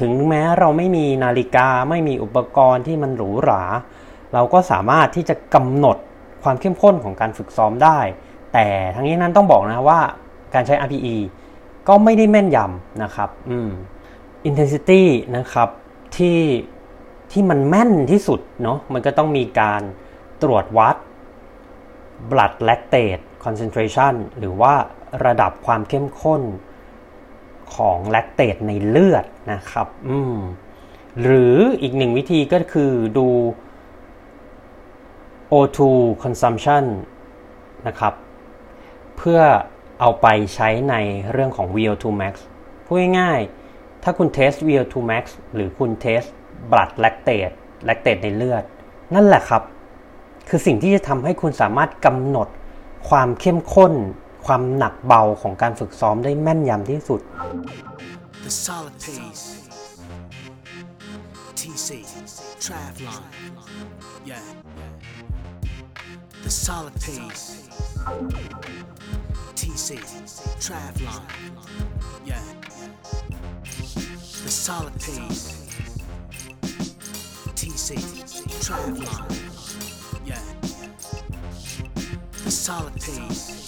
ถึงแม้เราไม่มีนาฬิกาไม่มีอุปกรณ์ที่มันหรูหรา เราก็สามารถที่จะกำหนดความเข้มข้นของการฝึกซ้อมได้ แต่ทั้งนี้นั้นต้องบอกนะว่าการใช้ RPE ก็ไม่ได้แม่นยำนะครับอืม intensity นะครับที่ที่มันแม่นที่สุดเนาะมันก็ต้องมีการตรวจวัด blood lactate concentration หรือว่าระดับความเข้มข้น ของแลคเตตในเลือดนะครับอืมหรืออีกหนึ่งวิธีก็คือดู O2 consumption นะครับ เพื่อเอาไปใช้ในเรื่องของ VO2 max พูดง่ายๆ ถ้าคุณเทส VO2 max หรือคุณเทส blood lactate lactate ในเลือด นั่นแหละครับ คือสิ่งที่จะทำให้คุณสามารถกำหนดความเข้มข้น ความหนักเบาของการฝึกซ้อมได้แม่นยำที่สุด The solid pace. TC, Travlon. Yeah. The solid pace. TC, Travlon. Yeah. The solid pace. TC, Travlon. Yeah. The solid pace.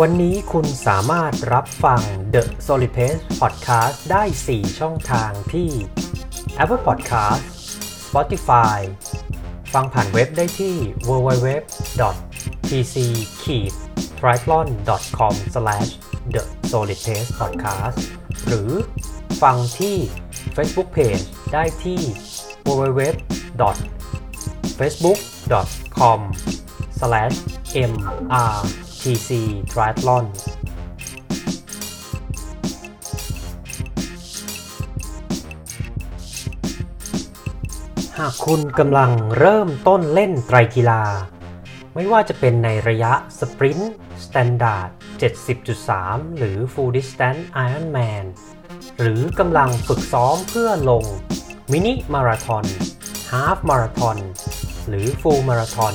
วันนี้คุณสามารถรับฟัง The Solid Pace Podcast ได้ 4 ช่องทางที่ Apple Podcast Spotify ฟังผ่านเว็บได้ที่ www.tc-triathlon.com/the solid pace podcast หรือฟังที่ Facebook Page ได้ที่ www facebook com mr TC triathlon หากคุณกำลังเริ่มต้นเล่นไตรกีฬา ไม่ว่าจะเป็นในระยะ Sprint Standard 70.3 หรือ Full Distance Ironman หรือกำลังฝึกซ้อมเพื่อลงมินิมาราธอน Half Marathon หรือ Full Marathon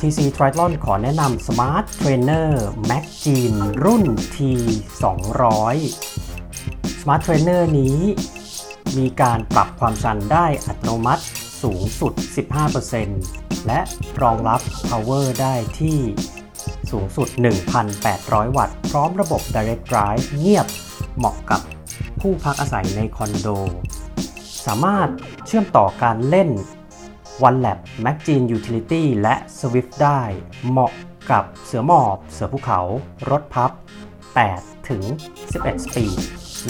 TC Triathlon ขอแนะนำ Smart Trainer Magene รุ่น T 200 Smart Trainer นี้มีการปรับความชันได้อัตโนมัติสูงสุด 15%และรองรับ power ได้ที่สูงสุด 1,800 วัตต์ พร้อมระบบ direct drive เงียบเหมาะกับผู้พักอาศัยในคอนโด สามารถเชื่อมต่อการเล่น OneLab Magine Utility และ Swift ได้ เหมาะกับเสือหมอบ เสือภูเขา รถพับ 8 ถึง 11 สปีด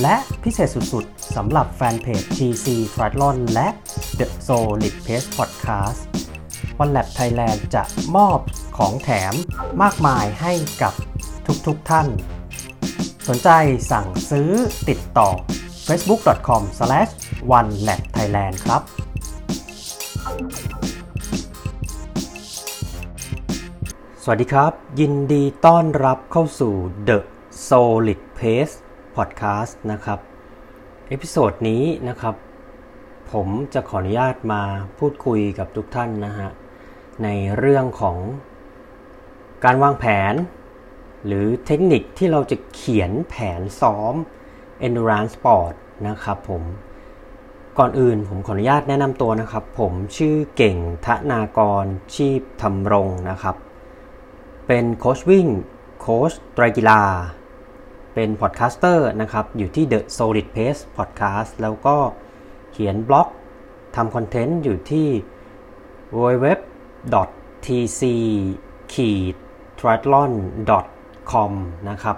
และพิเศษสุดๆสำหรับแฟนเพจ TC Triathlon และ The Solid Pace Podcast OneLab Thailand จะมอบของแถมมากมายให้กับทุกๆทท่าน สนใจสั่งซื้อติดต่อ facebook.com/onelabthailand ครับ สวัสดีครับ ยินดีต้อนรับเข้าสู่ The Solid Pace Podcast นะครับ Episode นี้นะครับ ผมจะขออนุญาตมาพูดคุยกับทุกท่านนะฮะ ในเรื่องของการวางแผน หรือเทคนิคที่เราจะเขียนแผนซ้อม Endurance Sport นะครับผม ก่อนอื่นผมขออนุญาตแนะนำตัวนะครับ ผมชื่อเก่งธนากรชีพธรรมรงนะครับ เป็นโค้ชวิ่งโค้ชไตรกีฬา เป็น podcaster นะครับ อยู่ที่ The Solid Pace Podcast แล้วก็เขียนบล็อกทำ content อยู่ที่ www tc triathlon com นะครับ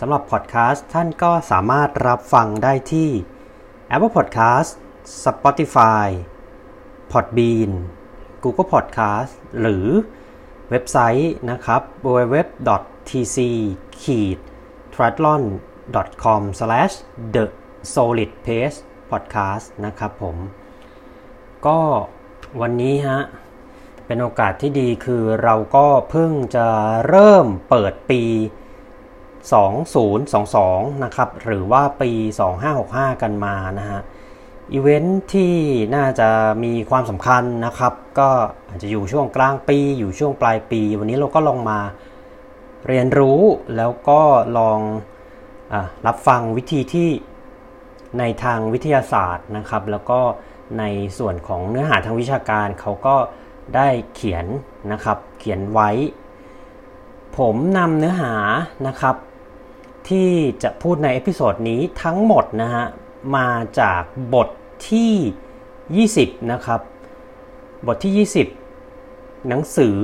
สำหรับพอดแคสต์ท่านก็สามารถรับฟังได้ที่ Apple Podcast Spotify Podbean Google Podcast หรือเว็บไซต์นะครับ www tc triathlon com the solid pace podcast นะครับผม ก็วันนี้ฮะ เป็นโอกาสที่ดีคือเราก็เพิ่งจะเริ่มเปิดปี 2022 นะครับ หรือว่าปี 2565 กันมานะฮะ อีเวนท์ที่น่าจะมีความสำคัญนะครับ ก็อาจจะอยู่ช่วงกลางปี อยู่ช่วงปลายปี วันนี้เราก็ลองมาเรียนรู้แล้วก็ลองอรับฟังวิธีที่ในทางวิทยาศาสตร์นะครับ แล้วก็ในส่วนของเนื้อหาทางวิชาการเขาก็ได้เขียนนะครับ เขียนไว้ ผมนำเนื้อหานะครับ ที่จะพูดในเอพิโซดนี้ทั้งหมดนะฮะ มาจากบทที่ 20 นะครับ บทที่ 20 หนังสือ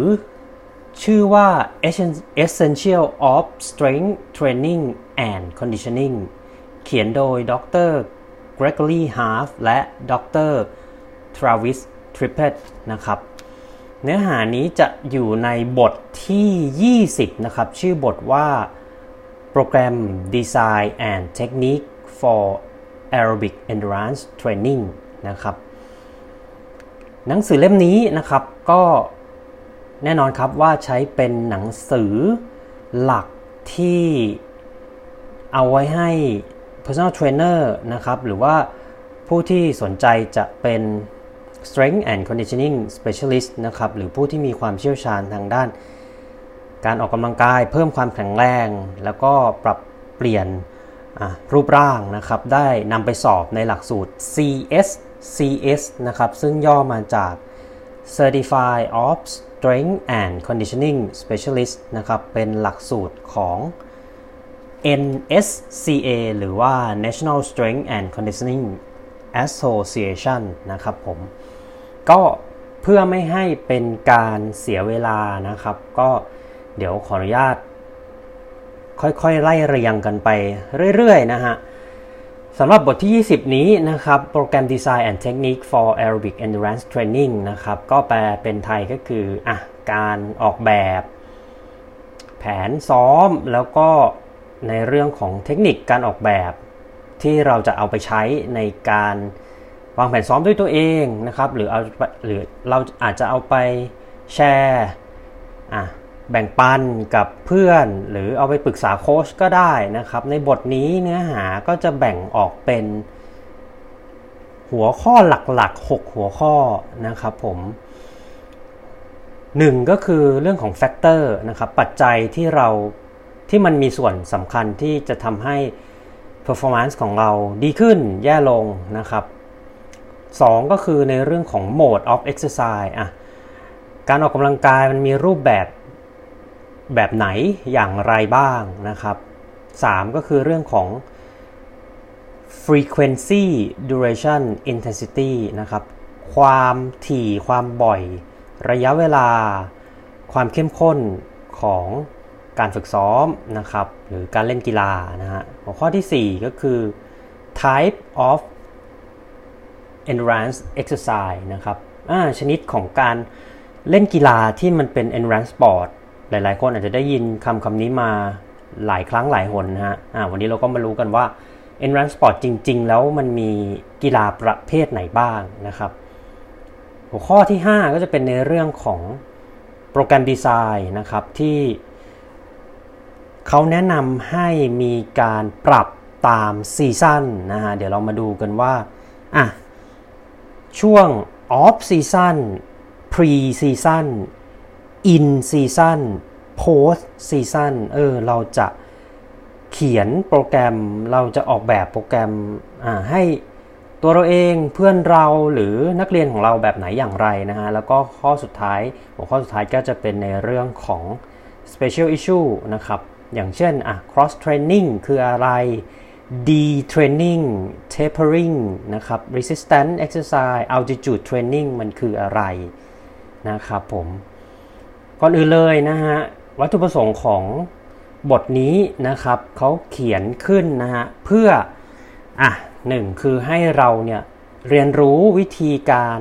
ชื่อว่า Essential of Strength Training and Conditioning เขียนโดยดร Gregory Half และดร Travis Trippett นะครับ เนื้อหานี้จะอยู่ในบทที่ 20 นะครับ ชื่อบทว่า Program Design and Technique for Aerobic Endurance Training นะครับ หนังสือเล่มนี้นะครับก็แน่นอนครับว่าใช้เป็นหนังสือหลักที่เอาไว้ให้ personal trainer นะครับ หรือว่าผู้ที่สนใจจะเป็น strength and conditioning specialist นะครับ หรือผู้ที่มีความเชี่ยวชาญทางด้าน การออกกำลังกาย เพิ่มความแข็งแรง แล้วก็ปรับเปลี่ยน รูปร่างนะครับได้นำไปสอบในหลักสูตร CS CS นะครับซึ่งย่อมาจาก Certified of Strength and Conditioning Specialist นะครับเป็นหลักสูตรของ NSCA หรือว่า National Strength and Conditioning Association นะครับผมก็เพื่อไม่ให้เป็นการเสียเวลานะครับ ก็เดี๋ยวขออนุญาต ค่อยๆ ไล่เรียงกันไปเรื่อยๆ นะฮะสำหรับบทที่ 20 นี้นะครับโปรแกรม Design and Technique for Aerobic Endurance Training นะครับ ก็แปลเป็นไทยก็คืออะการออกแบบ แผนซ้อมแล้วก็ในเรื่องของเทคนิคการออกแบบที่เราจะเอาไปใช้ในการวางแผนซ้อมด้วยตัวเองนะครับ หรือเอาหรือเราอาจจะเอาไปแชร์อะ แบ่งปันกับเพื่อน หรือเอาไปปรึกษาโค้ชก็ได้นะครับ ในบทนี้เนื้อหาก็จะแบ่งออกเป็น หัวข้อหลักๆ 6 หัวข้อนะครับผมหนึ่งก็คือเรื่องของ factor นะครับปัจจัยที่เราที่มันมีส่วนสำคัญที่จะทำให้ performance ของเราดีขึ้นแย่ลงนะครับ 2 ก็คือในเรื่องของ mode of exercise อะการออกกำลังกายมันมีรูปแบบ แบบไหนอย่างไรบ้างนะครับ 3 ก็คือเรื่องของ frequency duration intensity นะครับ ความถี่ความบ่อย ระยะเวลา ความเข้มข้นของการฝึกซ้อมนะครับ หรือการเล่นกีฬานะฮะ หัวข้อที่ 4 ก็คือ type of endurance exercise นะครับชนิดของการเล่นกีฬาที่มันเป็น endurance sport หลายๆ คนอาจจะได้ยินคำคำนี้มาหลายครั้งหลายหนนะฮะวันนี้เราก็มารู้กันว่า endurance sport จริง ๆ แล้วมันมีกีฬาประเภทไหนบ้างนะครับ หัวข้อที่ 5 ก็จะเป็นในเรื่องของ program design นะครับที่เขาแนะนำให้มีการปรับตาม season นะฮะเดี๋ยวเรามาดูกันว่าอะช่วง off season pre season in season post season เออเราจะเขียนโปรแกรมเราจะออกแบบโปรแกรมให้ตัวเราเองเพื่อนเราหรือนักเรียนของเราแบบไหนอย่างไรนะฮะ แล้วก็ข้อสุดท้ายหัวข้อสุดท้ายก็จะเป็นในเรื่องของ special issue นะครับ อย่างเช่นอะ cross training คืออะไร detraining tapering นะครับ resistance exercise altitude training มันคืออะไรนะครับผม ก่อนอื่นเลยนะฮะวัตถุประสงค์ของบทนี้นะครับเขาเขียนขึ้นนะฮะเพื่ออะหนึ่งคือให้เราเนี่ยเรียนรู้วิธีการ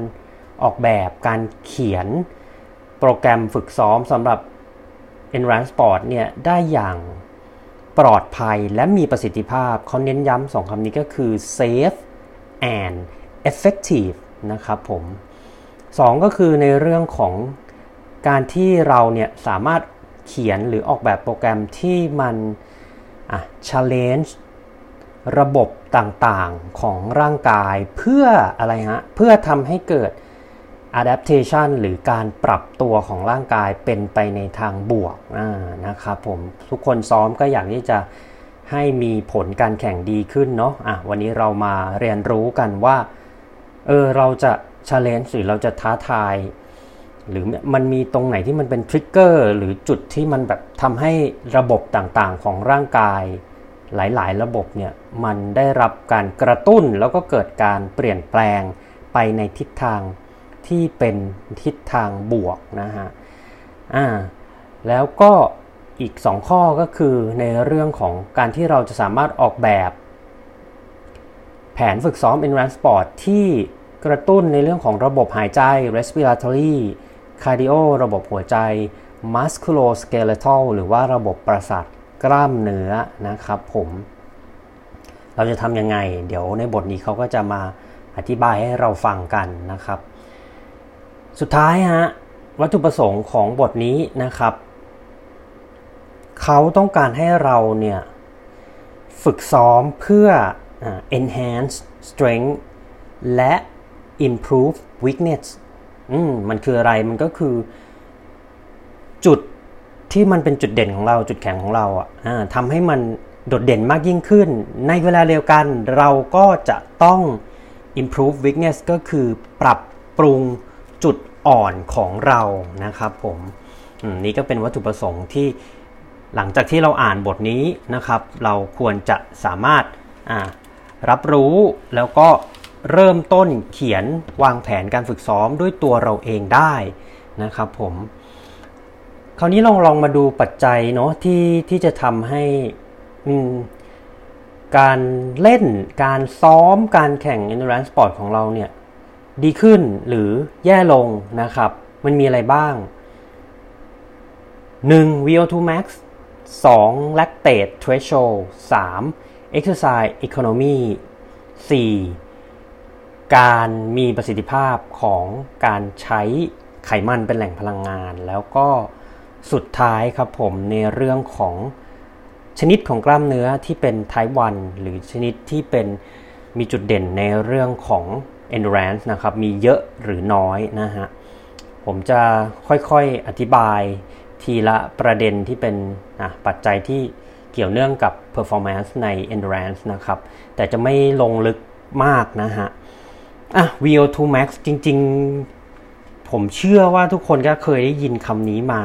ออกแบบการเขียนโปรแกรมฝึกซ้อมสำหรับ e n r a n c e Sport เนี่ยได้อย่างปลอดภัยและมีประสิทธิภาพเขาเน้นย้ำสองคำนี้ก็คือ safe and effective นะครับผมสองก็คือในเรื่องของ การที่เราเนี่ยสามารถเขียนหรือออกแบบโปรแกรมที่มันอะ challenge ระบบต่างๆของร่างกายเพื่ออะไรฮะ เพื่อทำให้เกิด adaptation หรือการปรับตัวของร่างกายเป็นไปในทางบวกนะครับผมทุกคนซ้อมก็อยากที่จะให้มีผลการแข่งดีขึ้นเนาะะวันนี้เรามาเรียนรู้กันว่าเออเราจะ challenge หรือเราจะท้าทาย หรือมันมีตรงไหนที่มันเป็นทริกเกอร์หรือจุดที่มันแบบทำให้ระบบต่างๆของร่างกาย หลายๆ ระบบเนี่ยมันได้รับการกระตุ้นแล้วก็เกิดการเปลี่ยนแปลงไปในทิศทางที่เป็นทิศทางบวกนะฮะอ่าแล้วก็อีก 2 ข้อก็คือในเรื่องของการที่เราจะสามารถออกแบบ แผนฝึกซ้อม endurance sport ที่กระตุ้นในเรื่องของระบบหายใจ respiratory cardio ระบบหัวใจ musculoskeletal หรือว่าระบบประสาทกล้ามเนื้อนะครับผม เราจะทำยังไง เดี๋ยวในบทนี้เขาก็จะมาอธิบายให้เราฟังกันนะครับ สุดท้ายฮะวัตถุประสงค์ของบทนี้นะครับ เขาต้องการให้เราเนี่ยฝึกซ้อมเพื่อ enhance strength และ improve weakness อืมมันคืออะไรมันก็คือ จุดที่มันเป็นจุดเด่นของเราจุดแข็งของเราอะทำให้มันโดดเด่นมากยิ่งขึ้น ในเวลาเดียวกันเราก็จะต้อง improve weakness ก็คือปรับปรุงจุดอ่อนของเรานะครับผมนี่ก็เป็นวัตถุประสงค์ที่หลังจากที่เราอ่านบทนี้นะครับ เราควรจะสามารถรับรู้แล้วก็ เริ่มต้นเขียนวางแผนการฝึกซ้อมด้วยตัวเราเองได้นะครับผม คราวนี้ลองลองมาดูปัจจัยเนาะที่ที่จะทำให้การเล่นการซ้อมการแข่ง endurance sport ของเราเนี่ย ดีขึ้นหรือแย่ลงนะครับ มันมีอะไรบ้าง 1. VO2 max 2. lactate threshold 3. exercise economy 4. การมีประสิทธิภาพของการใช้ไขมันเป็นแหล่งพลังงาน แล้วก็สุดท้ายครับผมในเรื่องของชนิดของกล้ามเนื้อที่เป็น type 1หรือชนิดที่เป็นมีจุดเด่นในเรื่องของ endurance นะครับ มีเยอะหรือน้อยนะฮะ ผมจะค่อยๆอธิบายทีละประเด็นที่เป็นปัจจัยที่เกี่ยวเนื่องกับ performance ใน endurance นะครับ แต่จะไม่ลงลึกมากนะฮะ อะ VO2 max จริง ๆ ผมเชื่อว่าทุกคนก็เคยได้ยินคำนี้มา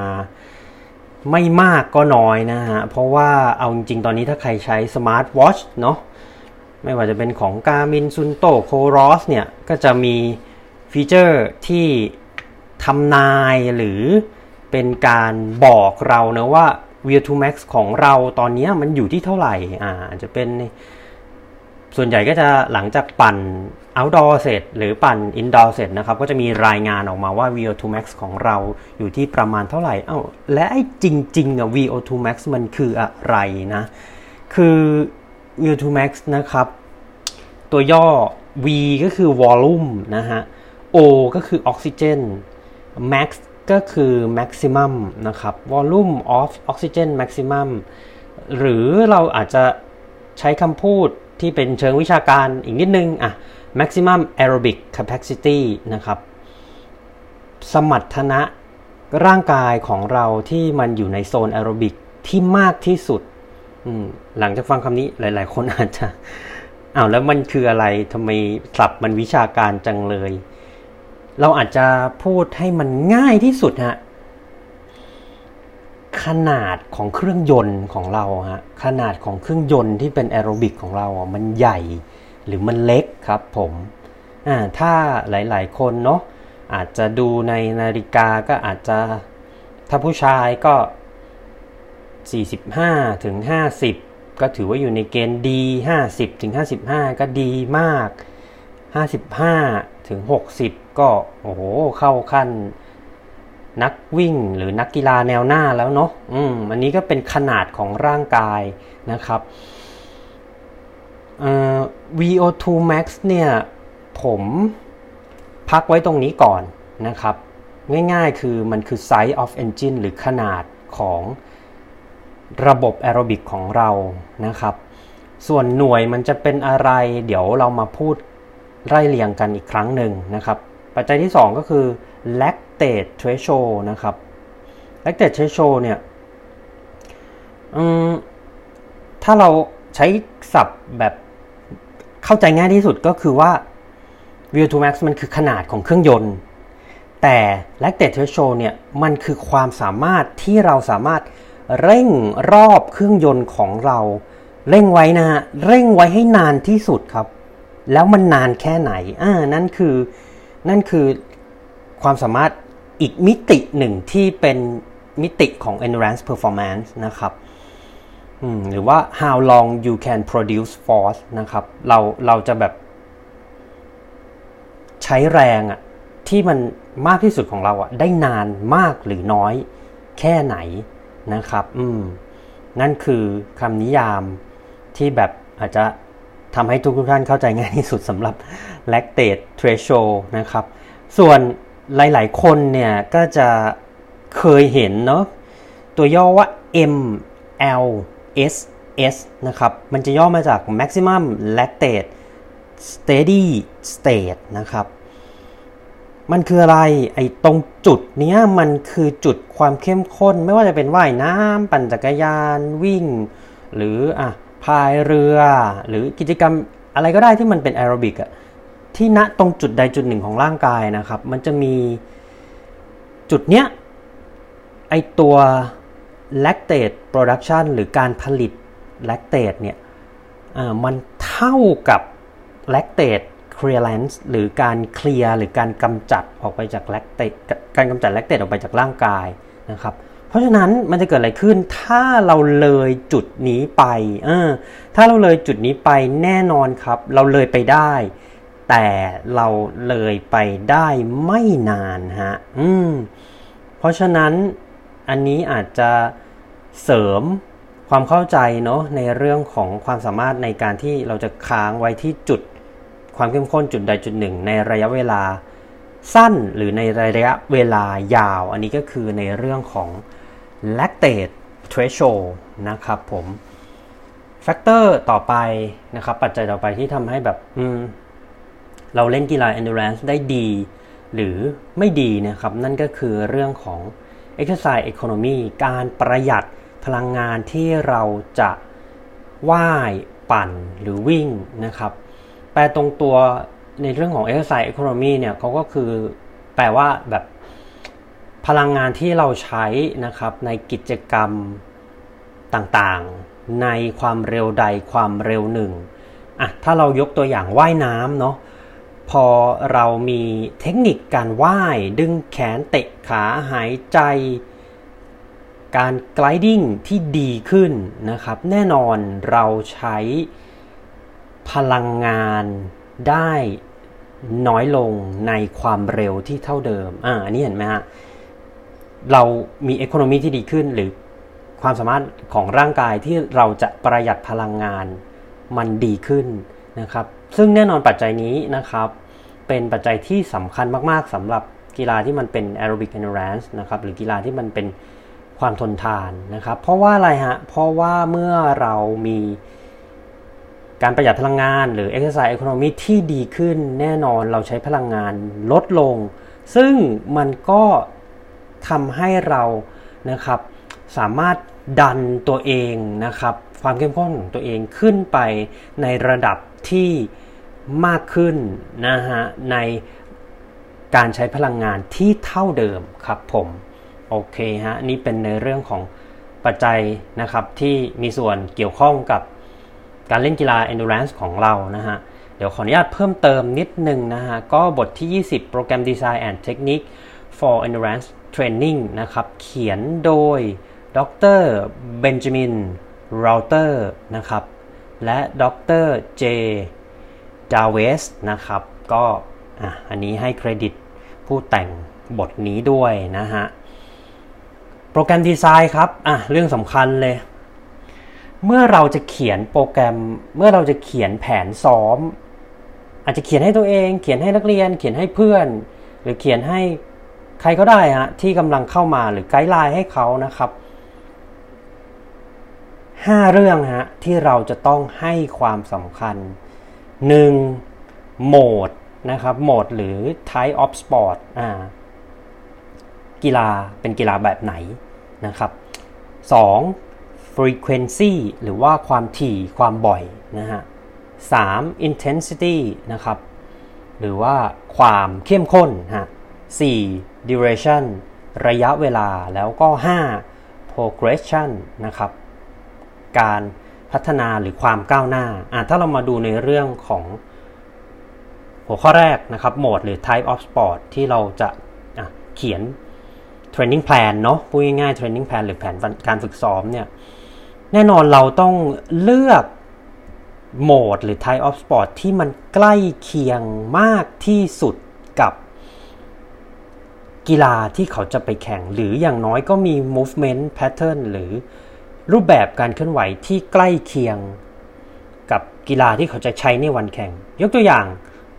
ไม่มากก็น้อยนะฮะ เพราะว่าเอาจริง ๆ ตอนนี้ถ้าใครใช้สมาร์ทวอชเนาะไม่ว่าจะเป็นของ Garmin Sunto c o r o s เนี่ย ก็จะมี feature ที่ทำนายหรือเป็นการบอกเรานะว่า VO2 Max ของเราตอนนี้มันอยู่ที่เท่าไหร่ อ่าจะเป็น ส่วนใหญ่ก็จะหลังจากปั่น outdoor เสร็จ หรือปั่น indoor เสร็จนะครับ ก็จะมีรายงานออกมาว่า VO2 max ของเราอยู่ที่ประมาณเท่าไหร่เอ้าและไอ้จริงๆอะ VO2 max มันคืออะไรนะ คือ VO2 max นะครับ ตัวย่อ V ก็คือ volume นะฮะ O ก็คือ oxygen max ก็คือ maximum นะครับ volume of oxygen maximum หรือเราอาจจะใช้คำพูด ที่เป็นเชิงวิชาการอีกนิดนึงอะ maximum aerobic capacity นะครับ สมรรถนะร่างกายของเราที่มันอยู่ในโซนแอโรบิกที่มากที่สุด หลังจากฟังคำนี้หลาย ๆ คนอาจจะอ้าวแล้วมันคืออะไรทำไมศัพท์มันวิชาการจังเลย เราอาจจะพูดให้มันง่ายที่สุดฮะ ขนาดของเครื่องยนต์ของเราฮะขนาดของเครื่องยนต์ที่เป็นแอโรบิกของเราอะมันใหญ่หรือมันเล็กครับผมอ่าถ้าหลายๆ คนเนาะอาจจะดูในนาฬิกาก็อาจจะถ้าผู้ชายก็ 45ถึง50 ก็ถือว่าอยู่ในเกณฑ์ดี 50ถึง55 ก็ดีมาก 55ถึง60 ก็โอ้โหเข้าขั้น นักวิ่งหรือนักกีฬาแนวหน้าแล้วเนาะอืมอันนี้ก็เป็นขนาดของร่างกายนะครับเอ่อ VO2 max เนี่ย ผมพักไว้ตรงนี้ก่อนนะครับ ง่ายๆคือมันคือ size of engine หรือขนาดของระบบแอโรบิกของเรานะครับ ส่วนหน่วยมันจะเป็นอะไร เดี๋ยวเรามาพูดไล่เรียงกันอีกครั้งหนึ่งนะครับ ปัจจัยที่ 2 ก็คือ lactate threshold นะครับ lactate threshold เนี่ยถ้าเราใช้ศัพท์แบบเข้าใจง่ายที่สุดก็คือว่า VO2 max มันคือขนาดของเครื่องยนต์ แต่ lactate threshold เนี่ยมันคือความสามารถที่เราสามารถเร่งรอบเครื่องยนต์ของเรา เร่งไว้นะฮะเร่งไว้ให้นานที่สุดครับ แล้วมันนานแค่ไหนอ่านั่นคือ นั่นคือความสามารถอีกมิติหนึ่งที่เป็นมิติของ endurance performance นะครับหรือว่า how long you can produce force นะครับ เราเราจะแบบ ใช้แรงอะที่มันมากที่สุดของเราอะได้นานมากหรือน้อยแค่ไหนนะครับ อืม นั่นคือคำนิยามที่แบบอาจจะ ทำให้ทุกทุกท่านเข้าใจง่ายที่สุดสำหรับ lactate threshold นะครับ ส่วนหลาย ๆ คนเนี่ยก็จะเคยเห็นเนาะตัวย่อว่า MLSS นะครับ มันจะย่อมาจาก maximum lactate steady state นะครับ มันคืออะไรไอ้ตรงจุดนี้มันคือจุดความเข้มข้น ไม่ว่าจะเป็นว่ายน้ำปั่นจักรยานวิ่ง หรืออะ พายเรือ หรือกิจกรรมอะไรก็ได้ที่มันเป็นแอโรบิกอะที่ณตรงจุดใดจุดหนึ่งของร่างกายนะครับ มันจะมีจุดเนี้ยไอตัว lactate production หรือการผลิต lactate เนี่ยมันเท่ากับ lactate clearance หรือการเคลียร์หรือการกำจัดออกไปจากแลคเตการกำจัดแลคเตตออกไปจากร่างกายนะครับเราะฉะนั้นมันจะเกิดอะไรขึ้นถ้าเราเลยจุดนี้ไปเออถ้าเราเลยจุดนี้ไปแน่นอนครับ เราเลยไปได้ แต่เราเลยไปได้ไม่นานฮะอืมเพราะฉะนั้นอันนี้อาจจะเสริมความเข้าใจเนาะในเรื่องของความสามารถในการที่เราจะค้างไว้ที่จุดความเข้มข้นจุดใดจุดหนึ่ง ในระยะเวลาสั้นหรือในระยะเวลายาว อันนี้ก็คือในเรื่องของ lactate threshold นะครับผม factor ต่อไปนะครับปัจจัยต่อไปที่ทำให้แบบเราเล่นกีฬา endurance ได้ดี หรือไม่ดีนะครับ นั่นก็คือเรื่องของ exercise economy การประหยัดพลังงานที่เราจะว่ายปั่นหรือวิ่งนะครับ แปลตรงตัวในเรื่องของ exercise economy เนี่ยเขาก็คือแปลว่าแบบ พลังงานที่เราใช้นะครับในกิจกรรมต่างๆ ในความเร็วใดความเร็วหนึ่งอะถ้าเรายกตัวอย่างว่ายน้ำเนาะพอเรามีเทคนิคการว่ายดึงแขนเตะขาหายใจ การ gliding ที่ดีขึ้นนะครับ แน่นอนเราใช้พลังงานได้น้อยลงในความเร็วที่เท่าเดิม อ่าอันนี้เห็นไหมฮะ เรามีเอโคโนมีที่ดีขึ้น หรือความสามารถของร่างกายที่เราจะประหยัดพลังงานมันดีขึ้นนะครับ ซึ่งแน่นอนปัจจัยนี้นะครับ เป็นปัจจัยที่สำคัญมาก ๆสำหรับกีฬาที่มันเป็น aerobic endurance นะครับหรือกีฬาที่มันเป็นความทนทานนะครับ เพราะว่าอะไรฮะ เพราะว่าเมื่อเรามีการประหยัดพลังงาน หรือ exercise economy ที่ดีขึ้นแน่นอนเราใช้พลังงานลดลง ซึ่งมันก็ ทำให้เรานะครับสามารถดันตัวเองนะครับความเข้มข้นของตัวเองขึ้นไปในระดับที่มากขึ้นนะฮะในการใช้พลังงานที่เท่าเดิมครับผมโอเคฮะนี่เป็นในเรื่องของปัจจัยนะครับที่มีส่วนเกี่ยวข้องกับการเล่นกีฬา endurance ของเรานะฮะเดี๋ยวขออนุญาตเพิ่มเติมนิดนึงนะฮะก็บทที่ 20 โปรแกรม Design and Technique for Endurance Training นะครับ เขียนโดยดรเบนจามินเราเตอร์นะครับ และดรเจดาเวสนะครับ ก็อันนี้ให้เครดิตผู้แต่งบทนี้ด้วยนะฮะ โปรแกรมดีไซน์ครับ อะ เรื่องสำคัญเลย เมื่อเราจะเขียนโปรแกรม เมื่อเราจะเขียนแผนซ้อม อาจจะเขียนให้ตัวเอง เขียนให้นักเรียน เขียนให้เพื่อน หรือเขียนให้ ใครก็ได้ฮะที่กำลังเข้ามาหรือไกด์ไลน์ให้เขานะครับห้าเรื่องฮะที่เราจะต้องให้ความสำคัญ 1. โหมดนะครับโหมดหรือ type of sport อ่ากีฬาเป็นกีฬาแบบไหนนะครับ 2. frequency หรือว่าความถี่ความบ่อยนะฮะ 3. intensity นะครับ หรือว่าความเข้มข้นฮะ 4. Duration ระยะเวลาแล้วก็ 5. progression นะครับ การพัฒนาหรือความก้าวหน้าอะถ้าเรามาดูในเรื่องของหัวข้อแรกนะครับโหมดหรือ type of sport ที่เราจะะเขียน training plan เนาะพูดง่ายๆ training plan หรือแผนการฝึกซ้อมเนี่ยแน่นอนเราต้องเลือกโหมดหรือ type of sport ที่มันใกล้เคียงมากที่สุด กีฬาที่เขาจะไปแข่ง หรืออย่างน้อยก็มี movement pattern หรือรูปแบบการเคลื่อนไหวที่ใกล้เคียงกับกีฬาที่เขาจะใช้ในวันแข่ง ยกตัวอย่าง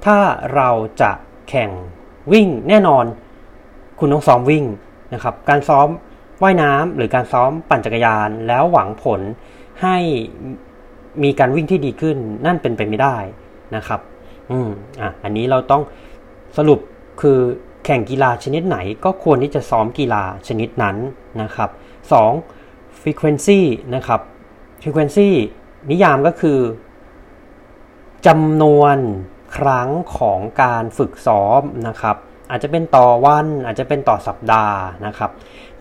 ถ้าเราจะแข่งวิ่งแน่นอน คุณต้องซ้อมวิ่งนะครับ การซ้อมว่ายน้ำหรือการซ้อมปั่นจักรยาน แล้วหวังผลให้มีการวิ่งที่ดีขึ้นนั่นเป็นไปไม่ได้นะครับ อืมอะอันนี้เราต้องสรุปคือ แข่งกีฬาชนิดไหนก็ควรที่จะซ้อมกีฬาชนิดนั้นนะครับ 2. frequency นะครับ frequency นิยามก็คือจำนวนครั้งของการฝึกซ้อมนะครับ อาจจะเป็นต่อวันอาจจะเป็นต่อสัปดาห์นะครับ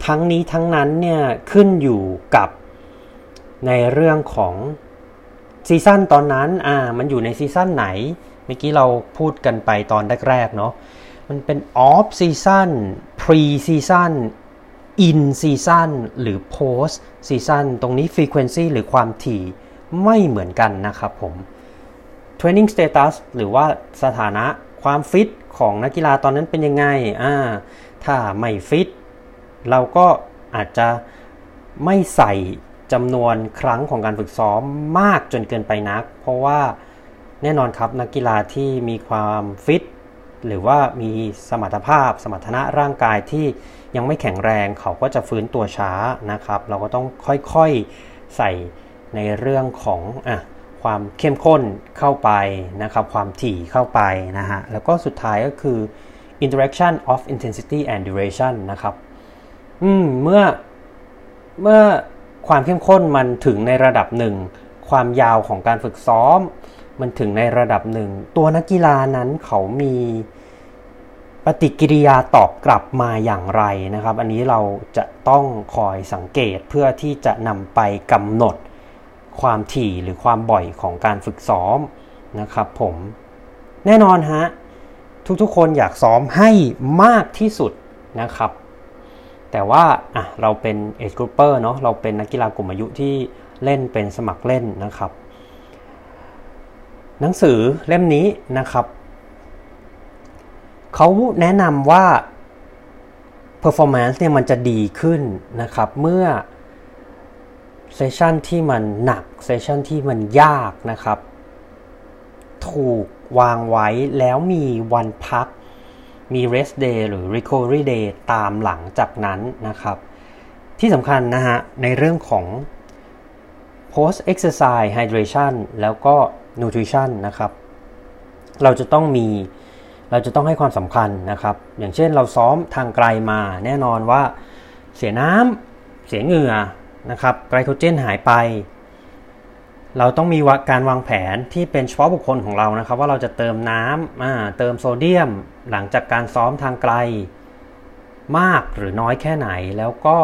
ทั้งนี้ทั้งนั้นเนี่ยขึ้นอยู่กับในเรื่องของ season ตอนนั้นอ่ามันอยู่ใน season ไหนเมื่อกี้เราพูดกันไปตอนแรกๆเนาะ มันเป็น off season pre season in season หรือ post season ตรงนี้ frequency หรือความถี่ไม่เหมือนกันนะครับผม Training Status หรือว่าสถานะความฟิตของนักกีฬาตอนนั้นเป็นยังไงอ่าถ้าไม่ฟิตเราก็อาจจะไม่ใส่จำนวนครั้งของการฝึกซ้อมมากจนเกินไปนัก เพราะว่าแน่นอนครับนักกีฬาที่มีความฟิต หรือว่ามีสมรรถภาพ สมรรถนะร่างกายที่ยังไม่แข็งแรงเขาก็จะฟื้นตัวช้านะครับ เราก็ต้องค่อยๆใส่ในเรื่องของอะความเข้มข้นเข้าไปนะครับ ความถี่เข้าไปนะฮะ แล้วก็สุดท้ายก็คือ interaction of intensity and duration นะครับอืมเมื่อเมื่อความเข้มข้นมันถึงในระดับหนึ่ง ความยาวของการฝึกซ้อม มันถึงในระดับหนึ่ง ตัวนักกีฬานั้นเขามี ปฏิกิริยาตอบกลับมาอย่างไรนะครับ อันนี้เราจะต้องคอยสังเกตเพื่อที่จะนำไปกำหนดความถี่หรือความบ่อยของการฝึกซ้อมนะครับผมแน่นอนฮะทุกๆคนอยากซ้อมให้มากที่สุดนะครับ แต่ว่าอะเราเป็น age grouper เนาะเราเป็นนักกีฬากลุ่มอายุที่เล่นเป็นสมัครเล่นนะครับ หนังสือเล่มนี้นะครับ เขาแนะนำว่า performance เนี่ยมันจะดีขึ้นนะครับ เมื่อเซสชันที่มันหนักเซสชันที่มันยากนะครับ ถูกวางไว้แล้วมีวันพัก มี rest day หรือ recovery day ตามหลังจากนั้นนะครับ ที่สำคัญนะฮะ ในเรื่องของ post exercise hydration แล้วก็ nutrition นะครับ เราจะต้องมี เราจะต้องให้ความสำคัญนะครับ อย่างเช่นเราซ้อมทางไกลมาแน่นอนว่าเสียน้ำเสียเหงื่อนะครับไกลโคเจนหายไป เราต้องมีการวางแผนที่เป็นเฉพาะบุคคลของเรานะครับ ว่าเราจะเติมน้ำเติมโซเดียม หลังจากการซ้อมทางไกลมากหรือน้อยแค่ไหนแล้วก็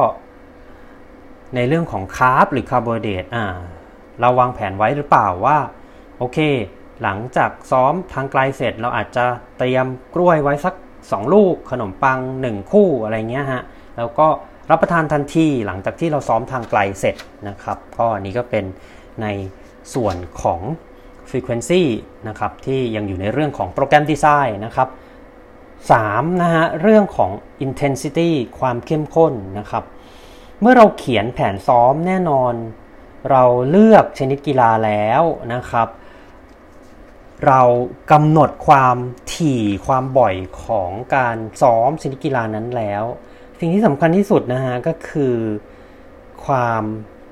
ในเรื่องของ carb หรือคาร์โบไฮเดรตเราวางแผนไว้หรือเปล่าว่า โอเค หลังจากซ้อมทางไกลเสร็จ เราอาจจะเตรียมกล้วยไว้สัก 2 ลูก ขนมปัง 1 คู่อะไรเงี้ยฮะแล้วก็รับประทานทันทีหลังจากที่เราซ้อมทางไกลเสร็จนะครับ ก็อันนี้ก็เป็นในส่วนของ Frequency นะครับที่ยังอยู่ในเรื่องของโปรแกรมดีไซน์นะครับ 3. นะฮะเรื่องของ intensity ความเข้มข้นนะครับ เมื่อเราเขียนแผนซ้อมแน่นอน เราเลือกชนิดกีฬาแล้วนะครับ เรากำหนดความถี่ความบ่อยของการซ้อมชนิดกีฬานั้นแล้ว สิ่งที่สำคัญที่สุดนะฮะก็คือความ